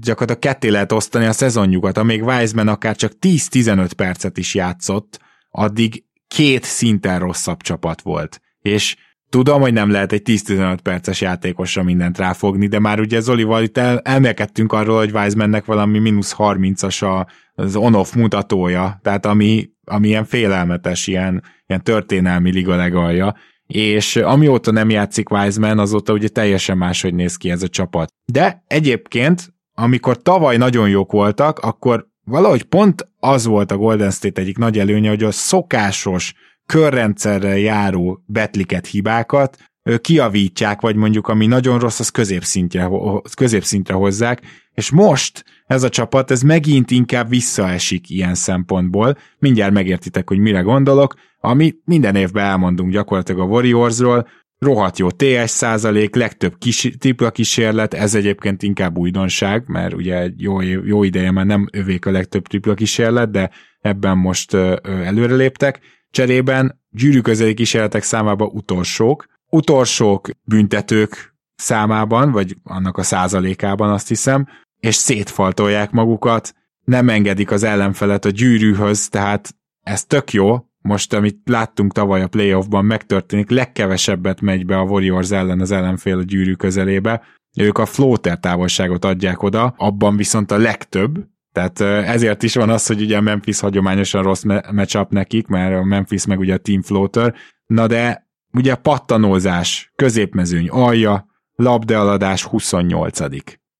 gyakorlatilag ketté lehet osztani a szezonjukat, amíg Wiseman akár csak 10-15 percet is játszott, addig két szinten rosszabb csapat volt. És tudom, hogy nem lehet egy 10-15 perces játékosra mindent ráfogni, de már ugye Zolival itt el, elmélkedtünk arról, hogy Wisemannek valami mínusz 30-as az on-off mutatója, tehát ami, ami ilyen félelmetes, ilyen, ilyen történelmi liga legalja, és amióta nem játszik Wiseman, azóta ugye teljesen máshogy néz ki ez a csapat. De egyébként, amikor tavaly nagyon jók voltak, akkor valahogy pont az volt a Golden State egyik nagy előnye, hogy a szokásos körrendszerrel járó betliket, hibákat kiavítják, vagy mondjuk ami nagyon rossz, az középszintre, középszintre hozzák, és most ez a csapat, ez megint inkább visszaesik ilyen szempontból. Mindjárt megértitek, hogy mire gondolok, ami minden évben elmondunk gyakorlatilag a Warriorsról, rohadt jó TS százalék, legtöbb kis, tripla kísérlet, ez egyébként inkább újdonság, mert ugye jó, jó ideje már nem övék a legtöbb tripla kísérlet, de ebben most előreléptek. Cserében gyűrű közeli kísérletek számában utolsók, utolsók büntetők számában, vagy annak a százalékában azt hiszem, és szétfaltolják magukat, nem engedik az ellenfelet a gyűrűhöz, tehát ez tök jó, most amit láttunk tavaly a playoffban megtörténik, legkevesebbet megy be a Warriors ellen az ellenfél a gyűrű közelébe, ők a floater távolságot adják oda, abban viszont a legtöbb, tehát ezért is van az, hogy ugye a Memphis hagyományosan rossz matchup nekik, mert a Memphis meg ugye a team floater, na de ugye pattanózás, középmezőny alja, labdealadás 28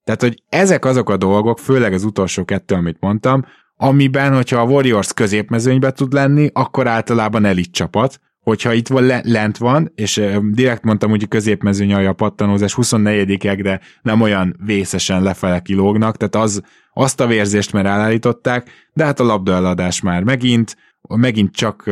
Tehát, hogy ezek azok a dolgok, főleg az utolsó kettő, amit mondtam, amiben, hogyha a Warriors középmezőnybe tud lenni, akkor általában elit csapat, hogyha itt van, lent van, és direkt mondtam, hogy a középmezőny a pattanózás 24 de nem olyan vészesen lefele kilógnak, tehát az, azt a vérzést már elállították, de hát a labdaeladás már megint, megint csak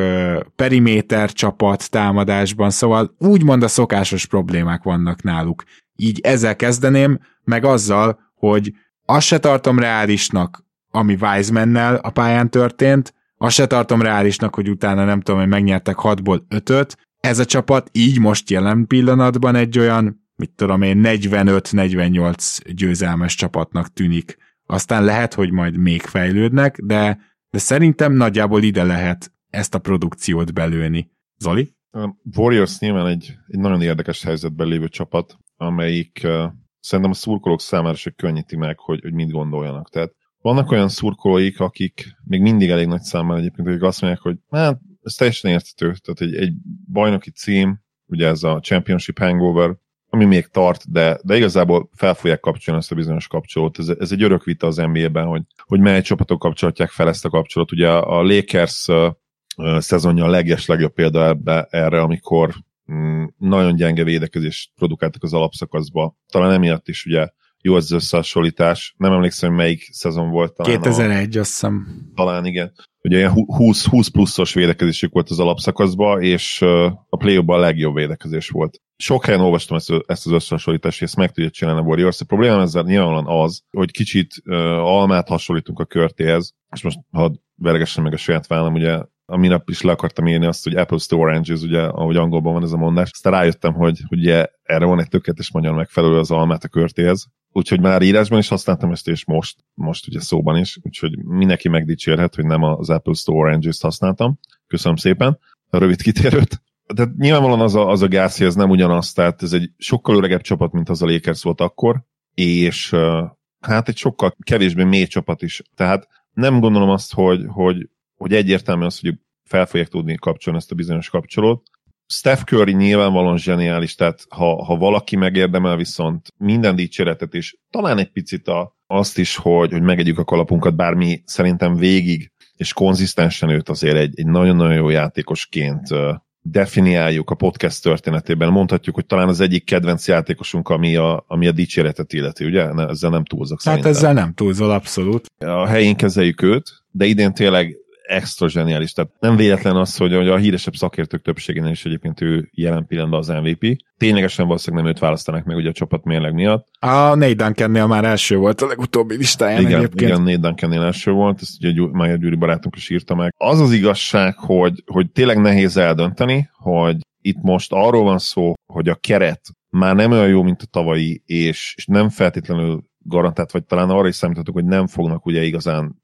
periméter csapat támadásban, szóval úgymond a szokásos problémák vannak náluk. Így ezzel kezdeném, meg azzal, hogy azt se tartom reálisnak, ami Wisemannel a pályán történt, azt se tartom reálisnak, hogy utána nem tudom, hogy megnyertek 6-ból 5-öt. Ez a csapat így most jelen pillanatban egy olyan, mit tudom én, 45-48 győzelmes csapatnak tűnik. Aztán lehet, hogy majd még fejlődnek, de, de szerintem nagyjából ide lehet ezt a produkciót belőni. Zoli? A Warriors nyilván egy, egy nagyon érdekes helyzetben lévő csapat, amelyik uh, szerintem a szurkolók számára se könnyíti meg, hogy, hogy mit gondoljanak. Tehát vannak olyan szurkolóik, akik még mindig elég nagy számmal egyébként, akik azt mondják, hogy hát ez teljesen értető, tehát egy, egy bajnoki cím, ugye ez a Championship Hangover, ami még tart, de, de igazából fel fogják kapcsolni ezt a bizonyos kapcsolót. Ez, ez egy örök vita az NBA-ben, hogy, hogy mely csapatok kapcsolatják fel ezt a kapcsolót. Ugye a Lakers szezonja a leges legjobb példa ebbe, erre, amikor mm, nagyon gyenge védekezést produkáltak az alapszakaszba. Talán emiatt is ugye jó az összehasonlítás. Nem emlékszem, hogy melyik szezon volt. Talán 2001, a, azt hiszem. Talán igen. Ugye ilyen 20, 20 pluszos védekezésük volt az alapszakaszban, és a play a legjobb védekezés volt. Sok helyen olvastam ezt, ezt az összehasonlítást, és ezt meg tudja csinálni a Warriors. A probléma ezzel nyilvánvalóan az, hogy kicsit uh, almát hasonlítunk a körtéhez, és most hadd veregessem meg a saját vállam, ugye a minap is le akartam írni azt, hogy Apple to Oranges, ugye, ahogy angolban van ez a mondás. Aztán rájöttem, hogy, hogy ugye erre van egy tökéletes magyar megfelelő az almát a körtéhez, úgyhogy már írásban is használtam ezt, és most, most ugye szóban is, úgyhogy mindenki megdicsérhet, hogy nem az Apple Store Oranges-t használtam. Köszönöm szépen a rövid kitérőt. De nyilvánvalóan az a, az a Garcia, ez nem ugyanaz, tehát ez egy sokkal öregebb csapat, mint az a Lakers volt akkor, és hát egy sokkal kevésbé mély csapat is. Tehát nem gondolom azt, hogy, hogy, hogy egyértelmű az, hogy fel fogják tudni kapcsolni ezt a bizonyos kapcsolót. Steph Curry nyilvánvalóan zseniális, tehát ha, ha valaki megérdemel viszont minden dicséretet, és talán egy picit a, azt is, hogy, hogy megegyük a kalapunkat, bármi szerintem végig és konzisztensen őt azért egy, egy nagyon-nagyon jó játékosként definiáljuk a podcast történetében. Mondhatjuk, hogy talán az egyik kedvenc játékosunk, ami a, ami a dicséretet illeti, ugye? Ne, ezzel nem túlzok hát szerintem. ezzel nem túlzol, abszolút. A helyén kezeljük őt, de idén tényleg extra zseniális. Tehát nem véletlen az, hogy a híresebb szakértők többségénél is egyébként ő jelen pillanatban az MVP. Ténylegesen valószínűleg nem őt választanak meg ugye a csapat mérleg miatt. A Nate Duncannél már első volt a legutóbbi listáján igen, egyébként. Igen, Nate Duncannél első volt, ezt ugye Mája Gyuri barátunk is írta meg. Az az igazság, hogy, hogy tényleg nehéz eldönteni, hogy itt most arról van szó, hogy a keret már nem olyan jó, mint a tavalyi, és, és nem feltétlenül garantált, vagy talán arra is számíthatok, hogy nem fognak ugye igazán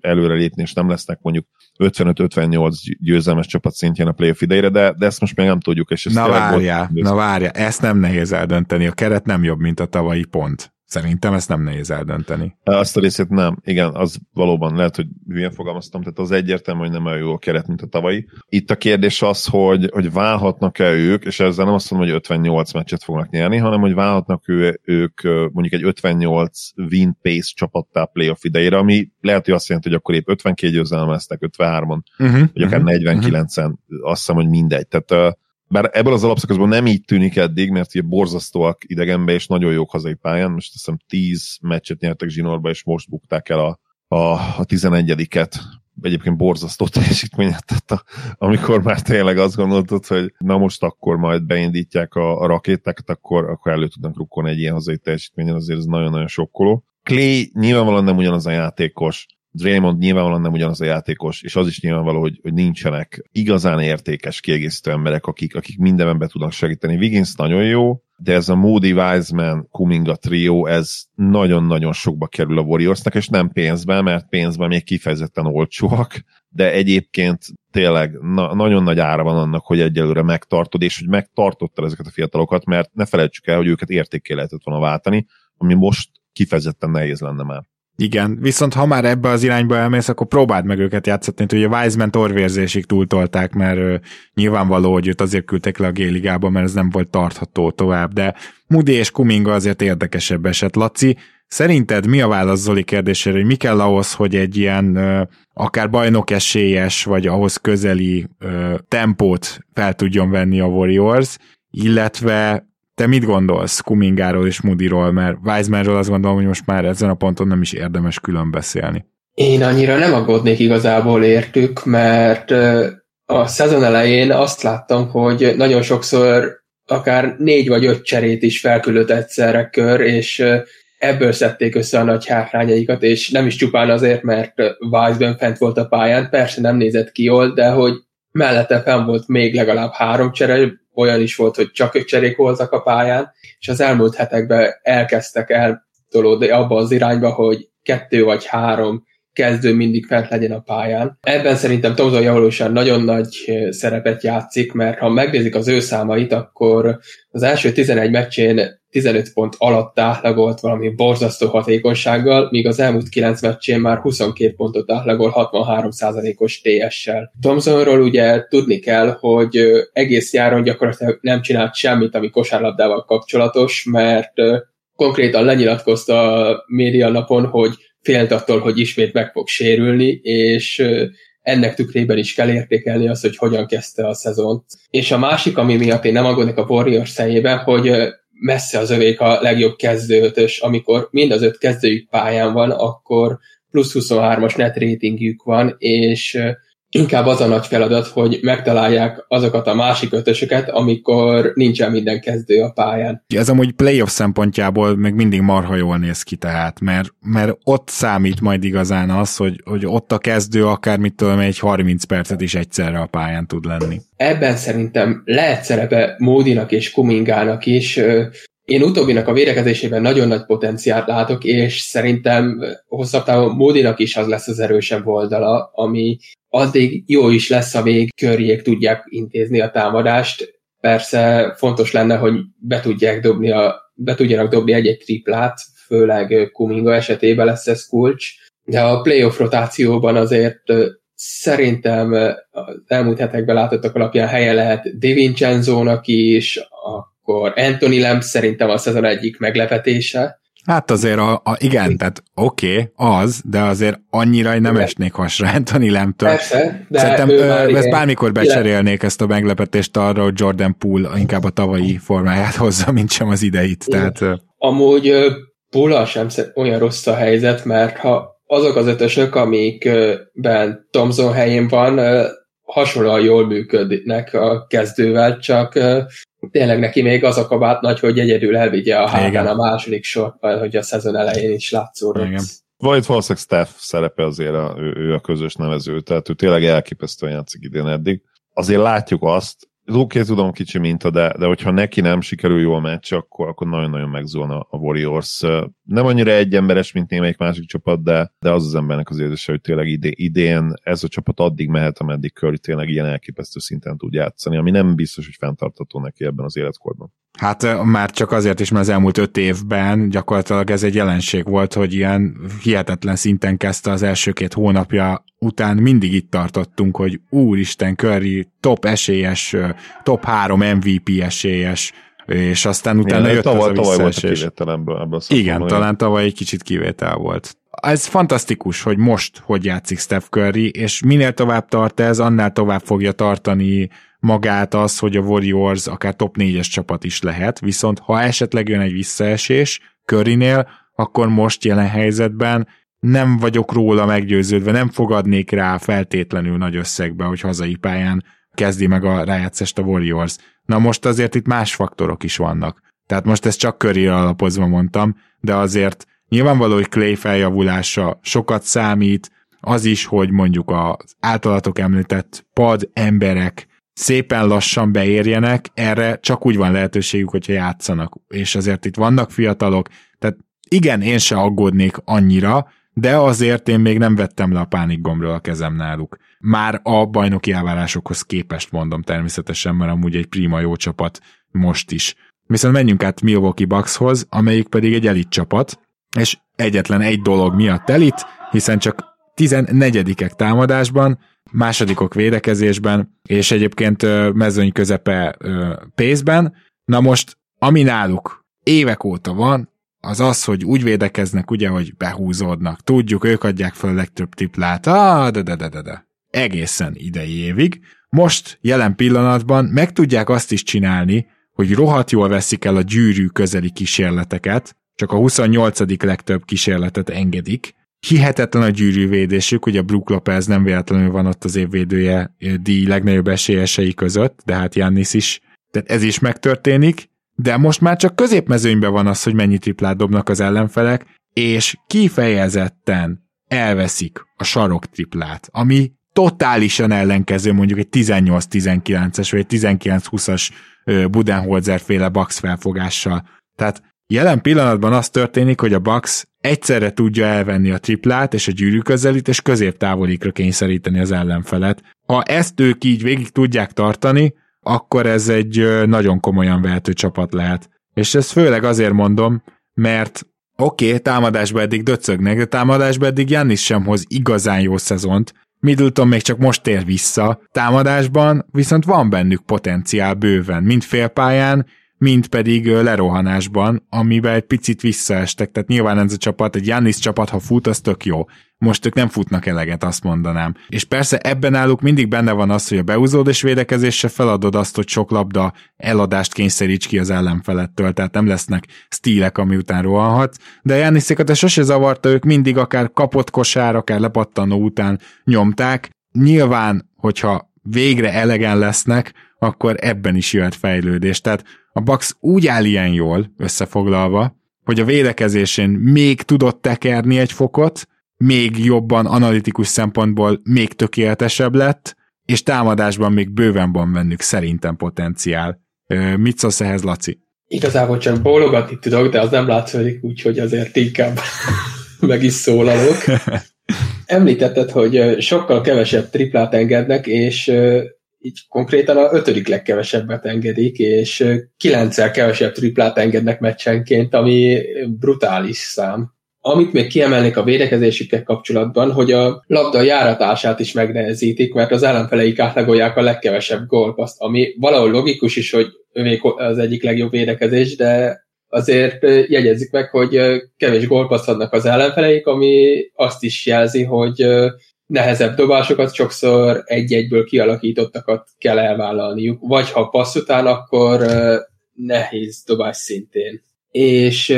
előrelépni, és nem lesznek mondjuk 55-58 győzelmes csapat szintjén a playoff idejére, de, de ezt most még nem tudjuk. És na várjál, na várjál, ezt nem nehéz eldönteni, a keret nem jobb, mint a tavalyi pont. Szerintem ezt nem nehéz eldönteni. Azt a részét nem. Igen, az valóban lehet, hogy hülyen fogalmaztam, tehát az egyértelmű, hogy nem olyan jó a keret, mint a tavalyi. Itt a kérdés az, hogy, hogy válhatnak-e ők, és ezzel nem azt mondom, hogy 58 meccset fognak nyerni, hanem hogy válhatnak ő, ők mondjuk egy 58 win pace csapattá playoff idejére, ami lehet, hogy azt jelenti, hogy akkor épp 52 győzelmeztek, 53-on, uh-huh, vagy akár uh-huh, 49-en, uh-huh. azt hiszem, hogy mindegy. Tehát bár ebből az alapszakaszból nem így tűnik eddig, mert ugye borzasztóak idegenbe, és nagyon jók hazai pályán. Most azt hiszem 10 meccset nyertek zsinórba, és most bukták el a, a, a 11-et. Egyébként borzasztó teljesítményet tett, amikor már tényleg azt gondoltad, hogy na most akkor majd beindítják a, a rakétákat, akkor, akkor elő tudnak rukkolni egy ilyen hazai teljesítményen, azért ez nagyon-nagyon sokkoló. Clay nyilvánvalóan nem ugyanaz a játékos, Draymond nyilvánvalóan nem ugyanaz a játékos, és az is nyilvánvaló, hogy, hogy nincsenek igazán értékes kiegészítő emberek, akik, akik mindenben be tudnak segíteni. Wiggins nagyon jó, de ez a Moody Wiseman Kuminga trio, ez nagyon-nagyon sokba kerül a Warriorsnak, és nem pénzben, mert pénzben még kifejezetten olcsóak, de egyébként tényleg na- nagyon nagy ára van annak, hogy egyelőre megtartod, és hogy megtartottad ezeket a fiatalokat, mert ne felejtsük el, hogy őket értékké lehetett volna váltani, ami most kifejezetten nehéz lenne már. Igen, viszont ha már ebbe az irányba elmész, akkor próbáld meg őket játszatni. Ugye Wiseman torvérzésig túltolták, mert uh, nyilvánvaló, hogy őt azért küldtek le a G-ligába, mert ez nem volt tartható tovább, de Moody és Kuminga azért érdekesebb eset. Laci, Szerinted mi a válasz Zoli kérdésére, hogy mi kell ahhoz, hogy egy ilyen akár bajnok esélyes, vagy ahhoz közeli tempót fel tudjon venni a Warriors, illetve te mit gondolsz Kumingáról és Moodyról, mert Wisemanről azt gondolom, hogy most már ezen a ponton nem is érdemes külön beszélni. Én annyira nem aggódnék igazából értük, mert a szezon elején azt láttam, hogy nagyon sokszor akár négy vagy öt cserét is felküldött egyszerre kör, és ebből szedték össze a nagy hátrányaikat, és nem is csupán azért, mert Weissben fent volt a pályán, persze nem nézett ki jól, de hogy mellette fenn volt még legalább három csere, olyan is volt, hogy csak öt cserék voltak a pályán, és az elmúlt hetekben elkezdtek eltolódni abba az irányba, hogy kettő vagy három kezdő mindig fent legyen a pályán. Ebben szerintem Tomzon Javolósan nagyon nagy szerepet játszik, mert ha megnézik az ő számait, akkor az első 11 meccsén 15 pont alatt átlagolt valami borzasztó hatékonysággal, míg az elmúlt 9 meccsén már 22 pontot átlagol 63%-os TS-sel. Thompsonról ugye tudni kell, hogy egész járon gyakorlatilag nem csinált semmit, ami kosárlabdával kapcsolatos, mert konkrétan lenyilatkozta a média napon, hogy félt attól, hogy ismét meg fog sérülni, és ennek tükrében is kell értékelni azt, hogy hogyan kezdte a szezont. És a másik, ami miatt én nem aggódok a Warriors szemében, hogy messze az övék a legjobb kezdőötös, amikor mind az öt kezdőjük pályán van, akkor plusz 23-as net ratingjük van, és inkább az a nagy feladat, hogy megtalálják azokat a másik ötösöket, amikor nincsen minden kezdő a pályán. Ez amúgy playoff szempontjából még mindig marha jól néz ki tehát, mert, mert ott számít majd igazán az, hogy, hogy ott a kezdő akár mit tudom, egy 30 percet is egyszerre a pályán tud lenni. Ebben szerintem lehet szerepe Módinak és Kumingának is, én utóbbinak a védekezésében nagyon nagy potenciált látok, és szerintem hosszabb távon Módinak is az lesz az erősebb oldala, ami addig jó is lesz, amíg körjék tudják intézni a támadást. Persze fontos lenne, hogy be tudják dobni a, be tudjanak dobni egy-egy triplát, főleg Kuminga esetében lesz ez kulcs, de a playoff rotációban azért szerintem az elmúlt hetekben látottak alapján helye lehet DiVincenzo-nak is, akkor Anthony Lamb szerintem a szezon egyik meglepetése, Hát azért, a, a, igen, tehát oké, okay, az, de azért annyira nem esnék hasra Anthony Lemtől. Persze, de Szerintem ő már, ezt bármikor becserélnék ezt a meglepetést arra, hogy Jordan Poole inkább a tavalyi formáját hozza, mint sem az ideit. Igen. Tehát, Amúgy Poole sem olyan rossz a helyzet, mert ha azok az ötösök, amikben Thompson helyén van, hasonlóan jól működnek a kezdővel, csak tényleg neki még az a kabát nagy, hogy egyedül elvigye a hátán a második sor, hogy a szezon elején is látszódott. Igen. Vagy valószínűleg Steph szerepe azért a, ő, ő a közös nevező, tehát ő tényleg elképesztően játszik idén eddig. Azért látjuk azt, Oké, tudom kicsi minta, de, de hogyha neki nem sikerül jól meccs, akkor, akkor nagyon-nagyon megzóna a Warriors. Nem annyira egyemberes, mint némelyik másik csapat, de, de az az embernek az érzése, hogy tényleg idén, idén ez a csapat addig mehet, ameddig Curry tényleg ilyen elképesztő szinten tud játszani, ami nem biztos, hogy fenntartható neki ebben az életkorban. Hát már csak azért is, mert az elmúlt öt évben gyakorlatilag ez egy jelenség volt, hogy ilyen hihetetlen szinten kezdte az első két hónapja után mindig itt tartottunk, hogy úristen, Curry top esélyes, top három MVP esélyes, és aztán utána Igen, jött tavaly, az a tavaly volt a kivétel ebből, ebből Igen, olyan. talán tavaly egy kicsit kivétel volt. Ez fantasztikus, hogy most hogy játszik Steph Curry, és minél tovább tart ez, annál tovább fogja tartani magát az, hogy a Warriors akár top 4-es csapat is lehet, viszont ha esetleg jön egy visszaesés Currynél, akkor most jelen helyzetben nem vagyok róla meggyőződve, nem fogadnék rá feltétlenül nagy összegbe, hogy hazai pályán kezdi meg a rájátszást a Warriors. Na most azért itt más faktorok is vannak. Tehát most ezt csak körére alapozva mondtam, de azért nyilvánvaló, hogy Clay feljavulása sokat számít, az is, hogy mondjuk az általatok említett pad emberek szépen lassan beérjenek, erre csak úgy van lehetőségük, hogyha játszanak. És azért itt vannak fiatalok, tehát igen, én se aggódnék annyira, de azért én még nem vettem le a pánikgombról a kezem náluk. Már a bajnoki elvárásokhoz képest mondom természetesen, mert amúgy egy prima jó csapat most is. Viszont menjünk át Milwaukee Buckshoz, amelyik pedig egy elit csapat, és egyetlen egy dolog miatt elit, hiszen csak 14 támadásban, másodikok védekezésben, és egyébként mezőny közepe pénzben. Na most, ami náluk évek óta van, az az, hogy úgy védekeznek, ugye, hogy behúzódnak. Tudjuk, ők adják fel a legtöbb triplát. Ah, de, de, de, de, de. Egészen idei évig. Most, jelen pillanatban meg tudják azt is csinálni, hogy rohadt jól veszik el a gyűrű közeli kísérleteket, csak a 28. legtöbb kísérletet engedik. Hihetetlen a gyűrűvédésük, ugye Brook Lopez nem véletlenül van ott az évvédője díj legnagyobb esélyesei között, de hát Jannis is. Tehát ez is megtörténik, de most már csak középmezőnyben van az, hogy mennyi triplát dobnak az ellenfelek, és kifejezetten elveszik a sarok triplát, ami totálisan ellenkező mondjuk egy 18-19-es vagy egy 19-20-as Budenholzer féle Bax felfogással. Tehát jelen pillanatban az történik, hogy a Bax egyszerre tudja elvenni a triplát és a gyűrű közelít, és középtávolikra kényszeríteni az ellenfelet. Ha ezt ők így végig tudják tartani, akkor ez egy nagyon komolyan vehető csapat lehet. És ezt főleg azért mondom, mert oké, okay, támadásba eddig döcögnek, de támadásba eddig Jannis sem hoz igazán jó szezont, Middleton még csak most tér vissza támadásban, viszont van bennük potenciál bőven, mind félpályán, mint pedig lerohanásban, amiben egy picit visszaestek. Tehát nyilván ez a csapat, egy Jannis csapat, ha fut, az tök jó. Most ők nem futnak eleget, azt mondanám. És persze ebben náluk mindig benne van az, hogy a beúzódás védekezésre feladod azt, hogy sok labda eladást kényszeríts ki az ellenfelettől, tehát nem lesznek stílek, ami után rohanhat, de Janniszékat ez sose zavarta, ők mindig akár kapott kosár, akár lepattanó után nyomták. Nyilván, hogyha végre elegen lesznek, akkor ebben is jöhet fejlődés. Tehát a Bucks úgy áll ilyen jól, összefoglalva, hogy a védekezésén még tudott tekerni egy fokot, még jobban analitikus szempontból még tökéletesebb lett, és támadásban még bőven van bennük szerintem potenciál. Mit szólsz ehhez, Laci? Igazából csak bólogatni tudok, de az nem látszódik, úgyhogy azért inkább meg is szólalok. Említetted, hogy sokkal kevesebb triplát engednek, és így konkrétan a ötödik legkevesebbet engedik, és kilencszer kevesebb triplát engednek meccsenként, ami brutális szám. Amit még kiemelnék a védekezésükkel kapcsolatban, hogy a labda járatását is megnehezítik, mert az ellenfeleik átlagolják a legkevesebb gólpaszt, ami valahol logikus is, hogy övék az egyik legjobb védekezés, de azért jegyezzük meg, hogy kevés gólpaszt adnak az ellenfeleik, ami azt is jelzi, hogy nehezebb dobásokat sokszor egy-egyből kialakítottakat kell elvállalniuk, vagy ha passz után, akkor nehéz dobás szintén. És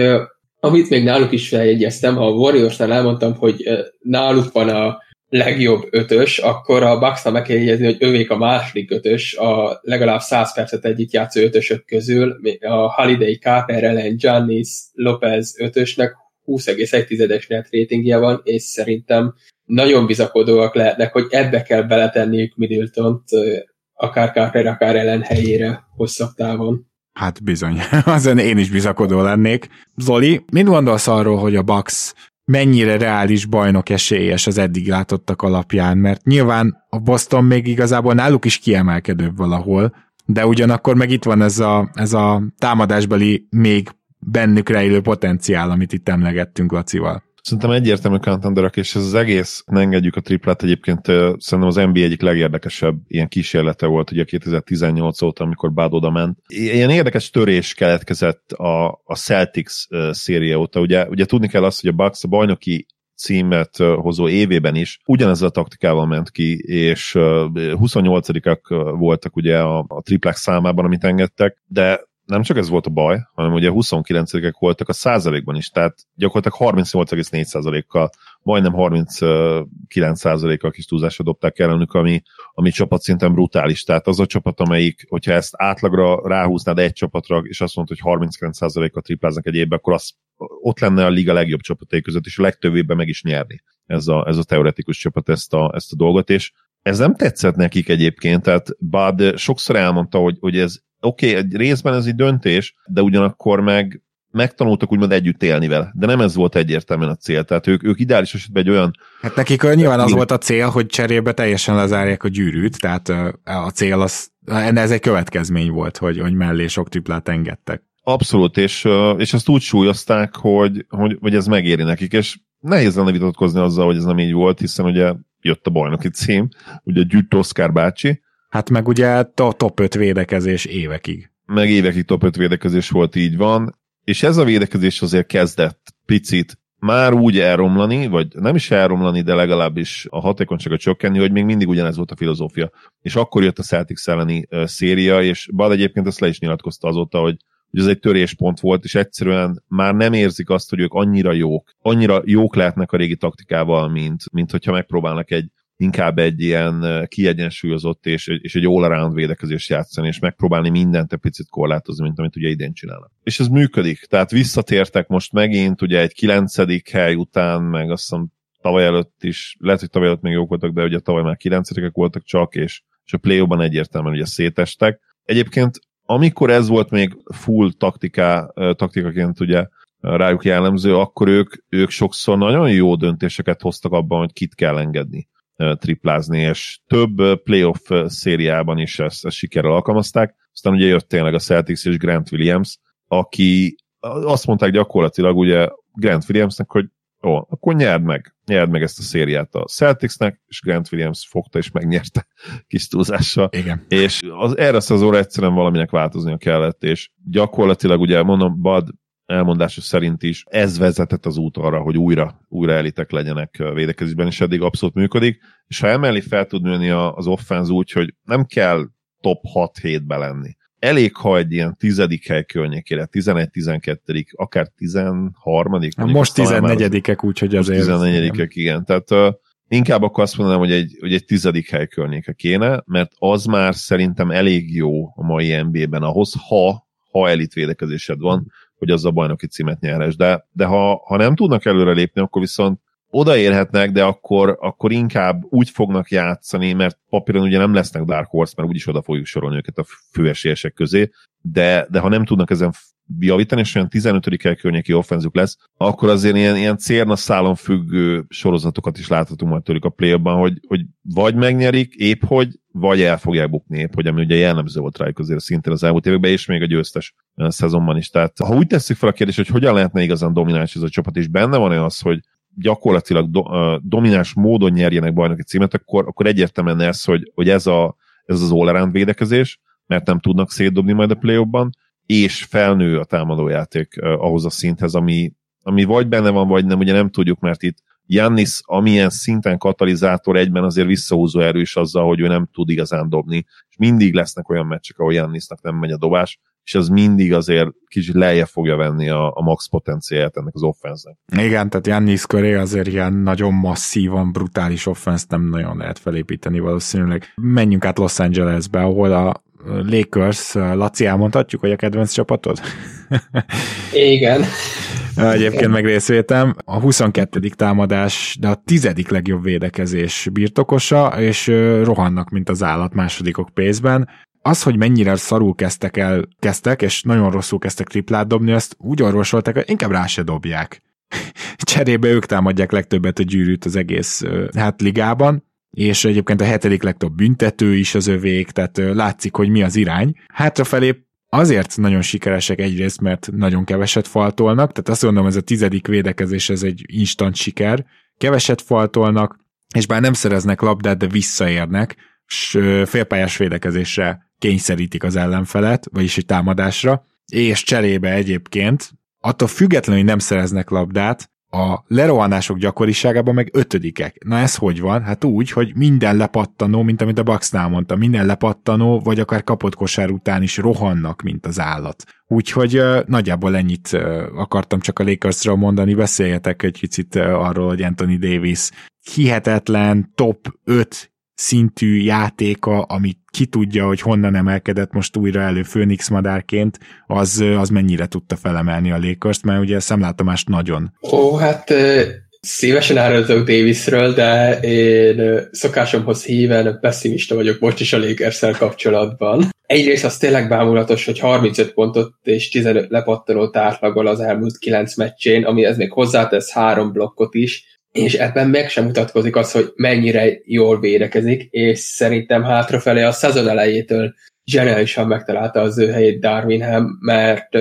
amit még náluk is feljegyeztem, ha a Warriorsnál elmondtam, hogy náluk van a legjobb ötös, akkor a Bucksnál meg kell jegyezni, hogy övék a második ötös, a legalább 100 percet együtt játszó ötösök közül, a Holiday, Carter, Ellen, Giannis, Lopez ötösnek 20,1-es net ratingje van, és szerintem nagyon bizakodóak lehetnek, hogy ebbe kell beletenniük middleton akár Carter, akár ellen helyére hosszabb távon. Hát bizony, azon én is bizakodó lennék. Zoli, mit gondolsz arról, hogy a Bucks mennyire reális bajnok esélyes az eddig látottak alapján, mert nyilván a Boston még igazából náluk is kiemelkedőbb valahol, de ugyanakkor meg itt van ez a, ez a támadásbeli még bennük rejlő potenciál, amit itt emlegettünk Lacival. Szerintem egyértelmű contenderek, és ez az egész, ne engedjük a triplát egyébként, szerintem az NBA egyik legérdekesebb ilyen kísérlete volt ugye 2018 óta, amikor Bad oda ment. Ilyen érdekes törés keletkezett a, a Celtics széria óta. Ugye, ugye tudni kell azt, hogy a Bucks a bajnoki címet hozó évében is ugyanezzel a taktikával ment ki, és 28-ak voltak ugye a, a triplák számában, amit engedtek, de nem csak ez volt a baj, hanem ugye 29-ek voltak a százalékban is, tehát gyakorlatilag 38,4%-kal, majdnem 39%-kal kis túlzásra dobták ellenük, ami, ami csapat szinten brutális. Tehát az a csapat, amelyik, hogyha ezt átlagra ráhúznád egy csapatra, és azt mondod, hogy 39%-kal tripláznak egy évben, akkor az, ott lenne a liga legjobb csapatai között, és a legtöbb évben meg is nyerni ez a, ez a teoretikus csapat ezt a, ezt a dolgot, és ez nem tetszett nekik egyébként, tehát Bud sokszor elmondta, hogy, hogy ez oké, okay, egy részben ez egy döntés, de ugyanakkor meg megtanultak úgymond együtt élni vele. De nem ez volt egyértelműen a cél. Tehát ők, ők ideális esetben egy olyan... Hát nekik nyilván az volt a cél, hogy cserébe teljesen lezárják a gyűrűt, tehát a cél az, ez egy következmény volt, hogy, hogy mellé sok triplát engedtek. Abszolút, és, és ezt úgy súlyozták, hogy, hogy, hogy ez megéri nekik, és nehéz lenne vitatkozni azzal, hogy ez nem így volt, hiszen ugye jött a bajnoki cím, ugye Gyűjt Oszkár bácsi, Hát meg ugye a top 5 védekezés évekig. Meg évekig top 5 védekezés volt, így van, és ez a védekezés azért kezdett picit már úgy elromlani, vagy nem is elromlani, de legalábbis a hatékonysága csökkenni, hogy még mindig ugyanez volt a filozófia. És akkor jött a Celtics elleni széria, és Bad egyébként ezt le is nyilatkozta azóta, hogy hogy ez egy töréspont volt, és egyszerűen már nem érzik azt, hogy ők annyira jók, annyira jók lehetnek a régi taktikával, mint, mint hogyha megpróbálnak egy inkább egy ilyen kiegyensúlyozott és, és egy all-around védekezést játszani, és megpróbálni mindent egy picit korlátozni, mint amit ugye idén csinálnak. És ez működik, tehát visszatértek most megint, ugye egy kilencedik hely után, meg azt hiszem tavaly előtt is, lehet, hogy tavaly előtt még jók voltak, de ugye tavaly már kilencedikek voltak csak, és, és a play ban egyértelműen ugye szétestek. Egyébként amikor ez volt még full taktiká, taktikaként ugye rájuk jellemző, akkor ők, ők sokszor nagyon jó döntéseket hoztak abban, hogy kit kell engedni triplázni, és több playoff szériában is ezt, ezt sikerrel alkalmazták. Aztán ugye jött tényleg a Celtics és Grant Williams, aki azt mondták gyakorlatilag ugye Grant Williamsnek, hogy jó, akkor nyerd meg, nyerd meg ezt a szériát a Celticsnek, és Grant Williams fogta és megnyerte kis túlzással. Igen. És az, erre az óra egyszerűen valaminek változnia kellett, és gyakorlatilag ugye mondom, Bud elmondása szerint is ez vezetett az út arra, hogy újra, újra elitek legyenek védekezésben, és eddig abszolút működik, és ha emellé fel tud nőni az offenz úgy, hogy nem kell top 6-7-be lenni. Elég, ha egy ilyen tizedik hely környékére, 11-12, akár 13 Most 14-ek, úgyhogy azért... 14 igen. Tehát uh, inkább akkor azt mondanám, hogy egy, hogy egy tizedik hely környéke kéne, mert az már szerintem elég jó a mai NBA-ben ahhoz, ha, ha elit védekezésed van, hogy az a bajnoki címet nyeres. De, de ha, ha nem tudnak előre lépni, akkor viszont odaérhetnek, de akkor, akkor inkább úgy fognak játszani, mert papíron ugye nem lesznek Dark Horse, mert úgyis oda fogjuk sorolni őket a főesélyesek közé, de, de ha nem tudnak ezen javítani, és olyan 15. hely környéki offenzük lesz, akkor azért ilyen, ilyen cérna szálon függő sorozatokat is láthatunk majd tőlük a play hogy, hogy vagy megnyerik, épp hogy, vagy el fogják bukni, épp hogy ami ugye jellemző volt rájuk azért szintén az elmúlt években, és még a győztes szezonban is. Tehát ha úgy tesszük fel a kérdést, hogy hogyan lehetne igazán domináns ez a csapat, és benne van-e az, hogy gyakorlatilag do, domináns módon nyerjenek bajnoki címet, akkor, akkor egyértelműen ez, hogy, hogy ez, a, ez az all védekezés, mert nem tudnak szétdobni majd a play és felnő a támadójáték uh, ahhoz a szinthez, ami, ami vagy benne van, vagy nem, ugye nem tudjuk, mert itt Jannis amilyen szinten katalizátor egyben azért visszahúzó erős azzal, hogy ő nem tud igazán dobni, és mindig lesznek olyan meccsek, ahol Jannisnak nem megy a dobás, és az mindig azért kicsit lejjebb fogja venni a, a max potenciáját ennek az offenznek. Igen, tehát Jannis köré azért ilyen nagyon masszívan, brutális offense nem nagyon lehet felépíteni valószínűleg. Menjünk át Los Angelesbe, ahol a Lakers, Laci, elmondhatjuk, hogy a kedvenc csapatod? Igen. Egyébként meg részvétem. A 22. támadás, de a tizedik legjobb védekezés birtokosa, és rohannak, mint az állat másodikok pénzben az, hogy mennyire szarul kezdtek el, kezdtek, és nagyon rosszul kezdtek triplát dobni, azt úgy orvosolták, hogy inkább rá se dobják. Cserébe ők támadják legtöbbet a gyűrűt az egész hát ligában, és egyébként a hetedik legtöbb büntető is az övék, tehát látszik, hogy mi az irány. Hátrafelé azért nagyon sikeresek egyrészt, mert nagyon keveset faltolnak, tehát azt gondolom, ez a tizedik védekezés, ez egy instant siker. Keveset faltolnak, és bár nem szereznek labdát, de visszaérnek, és félpályás védekezésre kényszerítik az ellenfelet, vagyis egy támadásra, és cserébe egyébként, attól függetlenül, hogy nem szereznek labdát, a lerohanások gyakoriságában meg ötödikek. Na ez hogy van? Hát úgy, hogy minden lepattanó, mint amit a Bucksnál mondta, minden lepattanó, vagy akár kapott kosár után is rohannak, mint az állat. Úgyhogy uh, nagyjából ennyit akartam csak a Lakersről mondani, beszéljetek egy kicsit arról, hogy Anthony Davis hihetetlen top 5 szintű játéka, amit ki tudja, hogy honnan emelkedett most újra elő Phoenix madárként, az, az mennyire tudta felemelni a lakers mert ugye szemlátomást nagyon. Ó, hát szívesen árultok Davisről, de én szokásomhoz híven pessimista vagyok most is a lakers kapcsolatban. Egyrészt az tényleg bámulatos, hogy 35 pontot és 15 lepattanót átlagol az elmúlt 9 meccsén, ami ez még hozzátesz három blokkot is, és ebben meg sem mutatkozik az, hogy mennyire jól védekezik, és szerintem hátrafelé a szezon elejétől zseniálisan megtalálta az ő helyét Darwinham, mert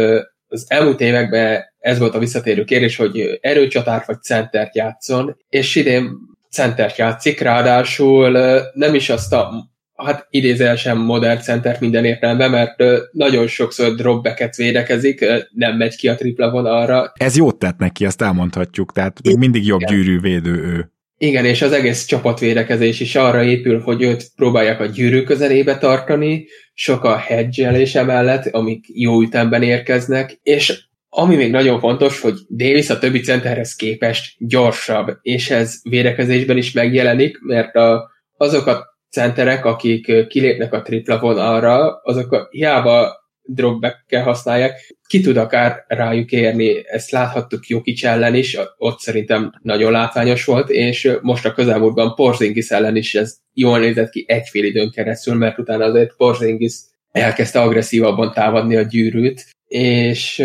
az elmúlt években ez volt a visszatérő kérdés, hogy erőcsatár vagy centert játszon, és idén centert játszik, ráadásul nem is azt a hát idézelsen modern center minden értelemben, mert nagyon sokszor dropbacket védekezik, nem megy ki a tripla vonalra. Ez jót tett neki, azt elmondhatjuk, tehát még mindig jobb gyűrű védő ő. Igen, és az egész csapatvédekezés is arra épül, hogy őt próbálják a gyűrű közelébe tartani, sok a hedgelés emellett, amik jó ütemben érkeznek, és ami még nagyon fontos, hogy Davis a többi centerhez képest gyorsabb, és ez védekezésben is megjelenik, mert a, azok a centerek, akik kilépnek a tripla vonalra, azok hiába dropback használják, ki tud akár rájuk érni, ezt láthattuk Jokic ellen is, ott szerintem nagyon látványos volt, és most a közelmúltban Porzingis ellen is ez jól nézett ki egyfél időn keresztül, mert utána azért Porzingis elkezdte agresszívabban támadni a gyűrűt, és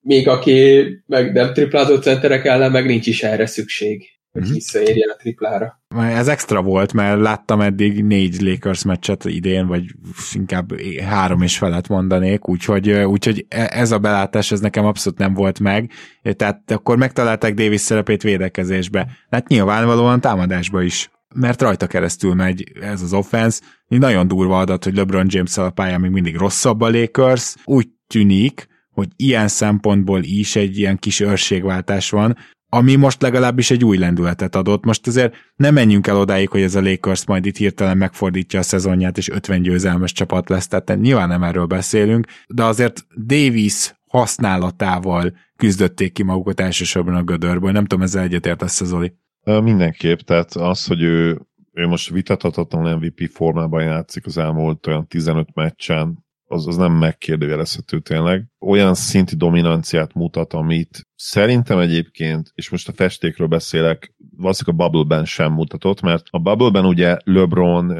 még aki meg nem triplázó centerek ellen, meg nincs is erre szükség hogy mm-hmm. visszaérjen a triplára. Ez extra volt, mert láttam eddig négy Lakers meccset idén, vagy inkább három és felett mondanék, úgyhogy, úgyhogy e, ez a belátás ez nekem abszolút nem volt meg, tehát akkor megtalálták Davis szerepét védekezésbe, hát nyilvánvalóan támadásba is mert rajta keresztül megy ez az offense. Nagyon durva adat, hogy LeBron James a pályán még mindig rosszabb a Lakers. Úgy tűnik, hogy ilyen szempontból is egy ilyen kis őrségváltás van, ami most legalábbis egy új lendületet adott. Most azért nem menjünk el odáig, hogy ez a Lakers majd itt hirtelen megfordítja a szezonját, és 50 győzelmes csapat lesz, tehát nyilván nem erről beszélünk, de azért Davis használatával küzdötték ki magukat elsősorban a gödörből. Nem tudom, ezzel egyetértesz, Zoli? Mindenképp, tehát az, hogy ő, ő most vitathatatlan MVP formában játszik az elmúlt olyan 15 meccsen, az, az nem megkérdőjelezhető tényleg. Olyan szinti dominanciát mutat, amit szerintem egyébként, és most a festékről beszélek, valószínűleg a Bubble-ben sem mutatott, mert a Bubble-ben ugye LeBron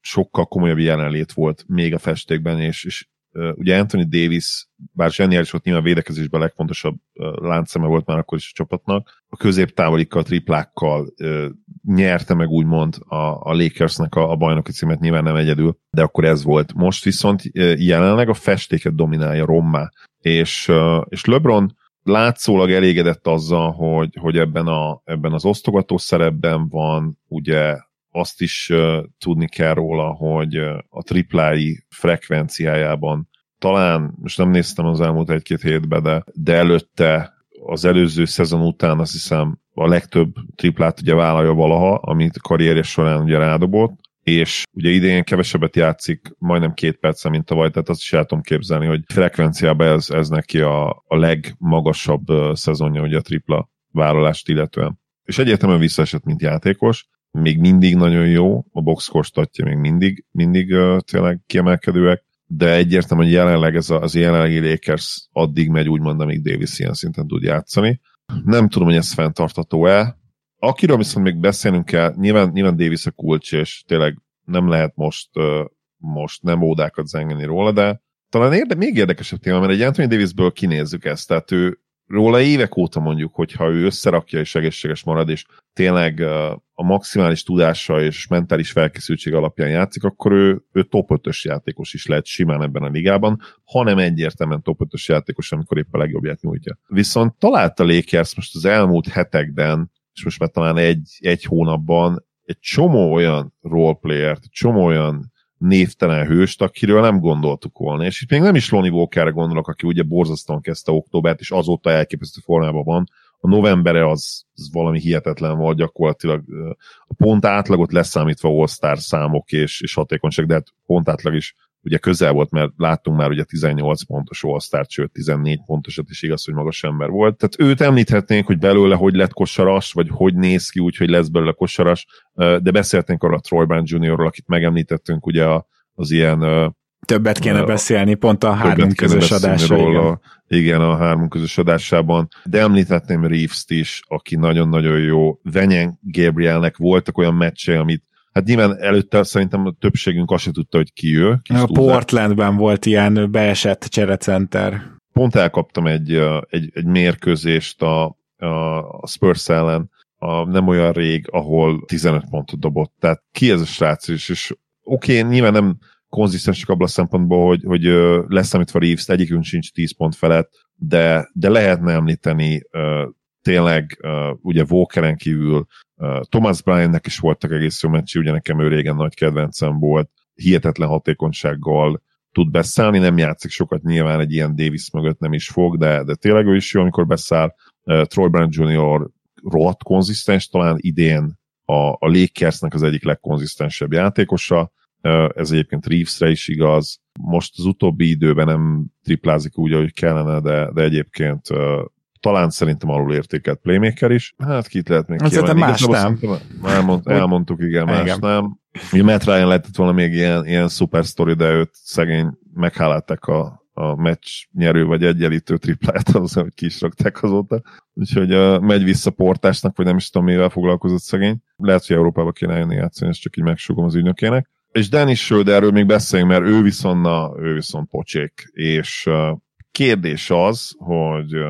sokkal komolyabb jelenlét volt még a festékben, és, és ugye Anthony Davis, bár zseniális volt nyilván védekezésben a legfontosabb láncszeme volt már akkor is a csapatnak, a középtávolikkal, triplákkal nyerte meg úgymond a, a Lakersnek a, a bajnoki címet, nyilván nem egyedül, de akkor ez volt. Most viszont jelenleg a festéket dominálja Rommá, és, és LeBron látszólag elégedett azzal, hogy, hogy ebben, a, ebben az osztogató szerepben van, ugye azt is tudni kell róla, hogy a triplái frekvenciájában talán, most nem néztem az elmúlt egy-két hétbe, de, de előtte az előző szezon után azt hiszem a legtöbb triplát ugye vállalja valaha, amit karrierje során ugye rádobott, és ugye idén kevesebbet játszik, majdnem két perc, mint tavaly, tehát azt is el tudom képzelni, hogy frekvenciában ez, ez neki a, a legmagasabb szezonja ugye a tripla vállalást illetően. És egyértelműen visszaesett, mint játékos, még mindig nagyon jó, a boxscore statja még mindig, mindig uh, tényleg kiemelkedőek, de egyértelmű, hogy jelenleg ez a, az jelenlegi Lakers addig megy, úgymond, amíg Davis ilyen szinten tud játszani. Nem tudom, hogy ez fenntartató-e. Akiről viszont még beszélnünk kell, nyilván, nyilván Davis a kulcs, és tényleg nem lehet most, uh, most nem ódákat zengeni róla, de talán érde, még érdekesebb téma, mert egy Anthony Davisből kinézzük ezt, tehát ő róla évek óta mondjuk, hogyha ő összerakja és egészséges marad, és tényleg a maximális tudása és mentális felkészültség alapján játszik, akkor ő, ő top 5-ös játékos is lehet simán ebben a ligában, hanem egyértelműen top 5-ös játékos, amikor épp a legjobbját nyújtja. Viszont találta Lakers most az elmúlt hetekben, és most már talán egy, egy hónapban egy csomó olyan roleplayert, csomó olyan névtelen hőst, akiről nem gondoltuk volna. És itt még nem is Lonnie Walkerre gondolok, aki ugye borzasztóan kezdte októbert, és azóta elképesztő formában van. A novembere az, az valami hihetetlen volt, gyakorlatilag a pont átlagot leszámítva All-Star számok és, és hatékonyság, de hát pont átlag is ugye közel volt, mert láttunk már ugye 18 pontos all sőt 14 pontosat is igaz, hogy magas ember volt. Tehát őt említhetnénk, hogy belőle hogy lett kosaras, vagy hogy néz ki úgy, hogy lesz belőle kosaras, de beszéltünk arra a Troy Brown Jr.-ról, akit megemlítettünk ugye az ilyen Többet kéne beszélni, pont a három közös adásra. Igen. igen, a három közös adásában. De említhetném Reeves-t is, aki nagyon-nagyon jó. Venyen Gabrielnek voltak olyan meccsei, amit Hát nyilván előtte szerintem a többségünk azt se tudta, hogy ki ő. A Portlandben volt ilyen beesett cserecenter. Pont elkaptam egy, egy, egy mérkőzést a, a Spurs ellen, a, nem olyan rég, ahol 15 pontot dobott. Tehát ki ez a srác is, és oké, okay, nyilván nem konzisztensek abban a szempontból, hogy, hogy leszámítva Reeves egyikünk sincs 10 pont felett, de, de lehetne említeni tényleg ugye Walkeren kívül Thomas Bryannek is voltak egész jó meccsi, ugye nekem ő régen nagy kedvencem volt, hihetetlen hatékonysággal tud beszállni, nem játszik sokat nyilván egy ilyen Davis mögött nem is fog, de, de tényleg ő is jó, amikor beszáll. Uh, Troy Brown Jr. rohadt konzisztens, talán idén a, a Lakersnek az egyik legkonzisztensebb játékosa, uh, ez egyébként Reevesre is igaz. Most az utóbbi időben nem triplázik úgy, ahogy kellene, de, de egyébként uh, talán szerintem alul értékelt playmaker is. Hát kit lehet még kiemelni? más nem. Elmond, elmondtuk, igen, más igen. nem. Ugye Matt Ryan lehetett volna még ilyen, ilyen szuper sztori, de őt szegény meghálálták a, a meccs nyerő vagy egyenlítő triplát, az, hogy ki is rakták azóta. Úgyhogy uh, megy vissza portásnak, vagy nem is tudom, mivel foglalkozott szegény. Lehet, hogy Európába kéne jönni játszani, ezt csak így megsugom az ügynökének. És Dennis Schröderről még beszéljünk, mert ő viszont, na, ő viszont pocsék. És uh, kérdés az, hogy uh,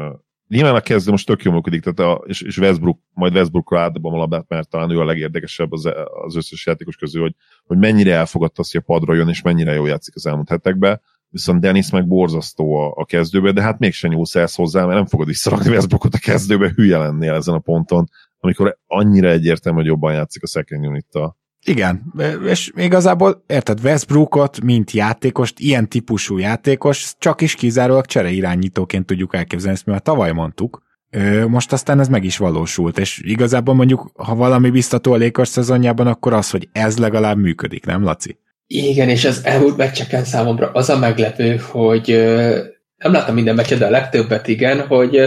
nyilván a kezdő most tök jó működik, tehát a, és, és Westbrook, majd Westbrookra átdobom a labdát, mert talán ő a legérdekesebb az, az összes játékos közül, hogy, hogy mennyire elfogadta azt, hogy a padra jön, és mennyire jól játszik az elmúlt hetekben. Viszont Dennis meg borzasztó a, a kezdőbe, de hát mégsem nyúlsz ezt hozzá, mert nem fogod visszarakni Westbrookot a kezdőbe, hülye lennél ezen a ponton, amikor annyira egyértelmű, hogy jobban játszik a second unit igen, és igazából érted, Westbrookot, mint játékost, ilyen típusú játékos, csak is kizárólag csereirányítóként tudjuk elképzelni, ezt mi már tavaly mondtuk. Most aztán ez meg is valósult, és igazából mondjuk, ha valami biztató a Lakers szezonjában, akkor az, hogy ez legalább működik, nem Laci? Igen, és az elmúlt meccseken számomra az a meglepő, hogy nem láttam minden meccset, de a legtöbbet igen, hogy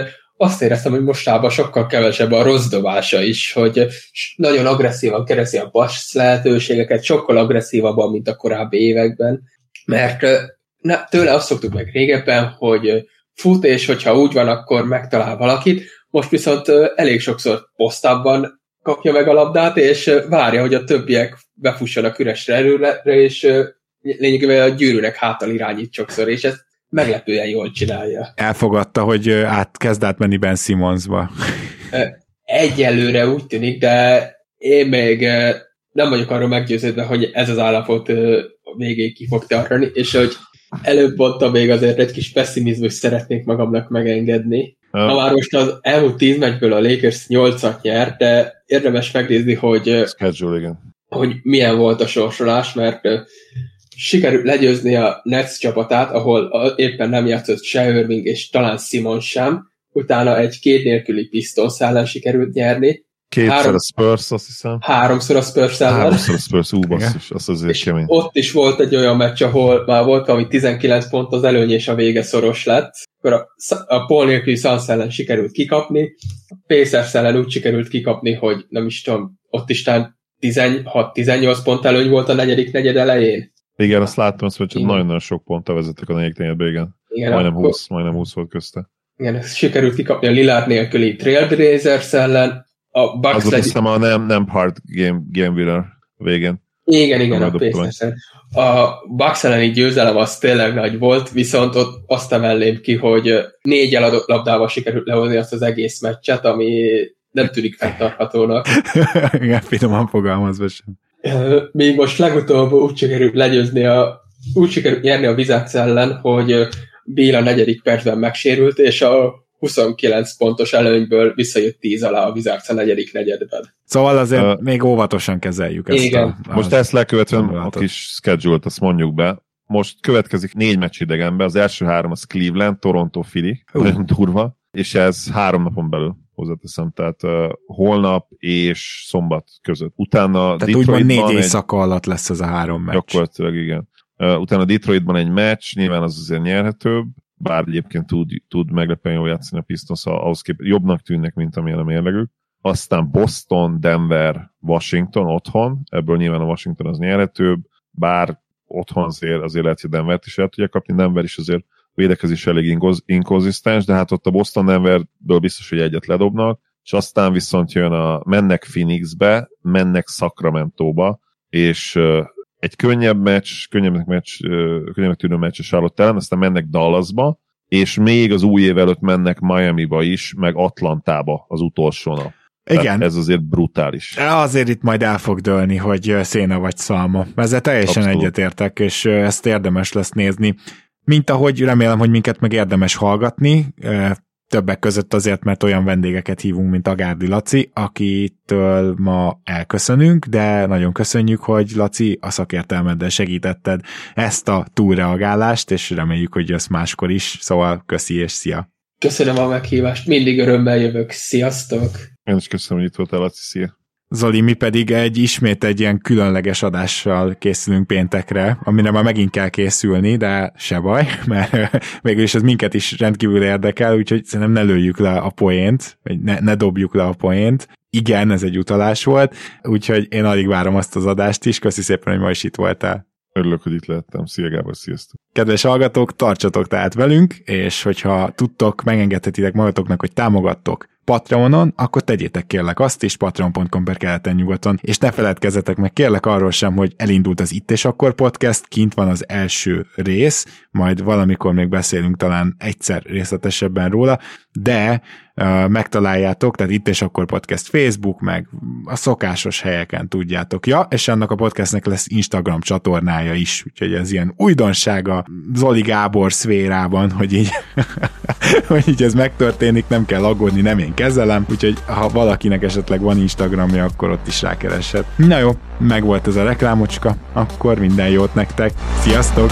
azt éreztem, hogy mostában sokkal kevesebb a rossz dobása is, hogy nagyon agresszívan keresi a passz lehetőségeket, sokkal agresszívabban, mint a korábbi években, mert na, tőle azt szoktuk meg régebben, hogy fut, és hogyha úgy van, akkor megtalál valakit, most viszont elég sokszor posztábban kapja meg a labdát, és várja, hogy a többiek befussanak üres erőre, és lényegében a gyűrűnek hátal irányít sokszor, és ez meglepően jól csinálja. Elfogadta, hogy át, kezd átmenni Ben Simmonsba. Egyelőre úgy tűnik, de én még nem vagyok arról meggyőződve, hogy ez az állapot végéig ki fog tartani, és hogy előbb mondta még azért egy kis pessimizmus szeretnék magamnak megengedni. Ja. Ha már most az elmúlt tíz meccsből a Lakers 8-at nyert, de érdemes megnézni, hogy, Schedule, igen. hogy milyen volt a sorsolás, mert sikerült legyőzni a Nets csapatát, ahol éppen nem játszott se Irving és talán Simon sem, utána egy két nélküli Pistons ellen sikerült nyerni. Kétszer Három, a Spurs, azt hiszem. Háromszor a Spurs ellen. Háromszor a Spurs, ú, basszus, az azért és kemény. ott is volt egy olyan meccs, ahol már volt ami 19 pont az előny, és a vége szoros lett. Akkor a, a Paul nélküli Suns ellen sikerült kikapni, a Pacers ellen úgy sikerült kikapni, hogy nem is tudom, ott is 16-18 pont előny volt a negyedik negyed elején. Igen, azt láttam, azt, hogy csak nagyon-nagyon sok ponttal vezettek a negyedik negyedbe, igen. igen. Majdnem, akkor... 20, majdnem 20 volt közte. Igen, ezt sikerült kikapni a Lillard nélküli Trailblazers ellen. A Bucks az legy... hiszem a nem, nem hard game, game winner végén. Igen, igen, a Pacers A Bucks elleni győzelem az tényleg nagy volt, viszont ott azt emelném ki, hogy négy eladott labdával sikerült lehozni azt az egész meccset, ami nem tűnik fenntarthatónak. Igen, finoman fogalmazva sem. Még most legutóbb úgy sikerült legyőzni a úgy sikerült nyerni a Vizac ellen, hogy Béla negyedik percben megsérült, és a 29 pontos előnyből visszajött 10 alá a Vizac a negyedik negyedben. Szóval azért uh, még óvatosan kezeljük ezt. Igen. A, Most ezt lekövetően a kis schedule-t, azt mondjuk be. Most következik négy meccs idegenben, az első három az Cleveland, Toronto, Philly, uh. nagyon durva, és ez három napon belül hozzáteszem, tehát uh, holnap és szombat között. Utána tehát úgymond négy éjszaka egy... alatt lesz ez a három meccs. Gyakorlatilag igen. Uh, utána Detroitban egy meccs, nyilván az azért nyerhetőbb, bár egyébként tud, tud meglepően jól játszani a Pistons, ahhoz kép jobbnak tűnnek, mint amilyen a mérlegük. Aztán Boston, Denver, Washington otthon, ebből nyilván a Washington az nyerhetőbb, bár otthon azért, azért lehet, hogy Denvert is el tudja kapni, Denver is azért védekezés elég inkonzisztens, de hát ott a Boston Denverből biztos, hogy egyet ledobnak, és aztán viszont jön a, mennek Phoenixbe, mennek Sacramento-ba, és egy könnyebb meccs, könnyebb meccs, könnyebb tűnő meccs a Charlotte ellen, aztán mennek Dallasba, és még az új év előtt mennek Miami-ba is, meg Atlantába az utolsó nap. Igen. Tehát ez azért brutális. Azért itt majd el fog dőlni, hogy széna vagy szalma. Ezzel teljesen Abszolút. egyetértek, és ezt érdemes lesz nézni mint ahogy remélem, hogy minket meg érdemes hallgatni, Többek között azért, mert olyan vendégeket hívunk, mint Agárdi Laci, akitől ma elköszönünk, de nagyon köszönjük, hogy Laci a szakértelmeddel segítetted ezt a túlreagálást, és reméljük, hogy jössz máskor is, szóval köszi és szia! Köszönöm a meghívást, mindig örömmel jövök, sziasztok! Én is köszönöm, hogy itt voltál, Laci, szia! Zoli, mi pedig egy ismét egy ilyen különleges adással készülünk péntekre, amire már megint kell készülni, de se baj, mert végül is ez minket is rendkívül érdekel, úgyhogy szerintem ne lőjük le a poént, vagy ne, ne dobjuk le a poént. Igen, ez egy utalás volt, úgyhogy én alig várom azt az adást is, köszi szépen, hogy ma is itt voltál. Örülök, hogy itt lehettem. Szia Gábor, sziasztok! Kedves hallgatók, tartsatok tehát velünk, és hogyha tudtok, megengedhetitek magatoknak, hogy támogattok Patreonon, akkor tegyétek kérlek azt is, patreon.com per keleten nyugaton, és ne feledkezzetek meg kérlek arról sem, hogy elindult az Itt és Akkor podcast, kint van az első rész, majd valamikor még beszélünk talán egyszer részletesebben róla, de megtaláljátok, tehát itt és akkor podcast Facebook, meg a szokásos helyeken tudjátok. Ja, és annak a podcastnek lesz Instagram csatornája is, úgyhogy ez ilyen újdonsága Zoli Gábor szférában, hogy így, hogy így ez megtörténik, nem kell aggódni, nem én kezelem, úgyhogy ha valakinek esetleg van Instagramja, akkor ott is rákereshet. Na jó, meg volt ez a reklámocska, akkor minden jót nektek, sziasztok!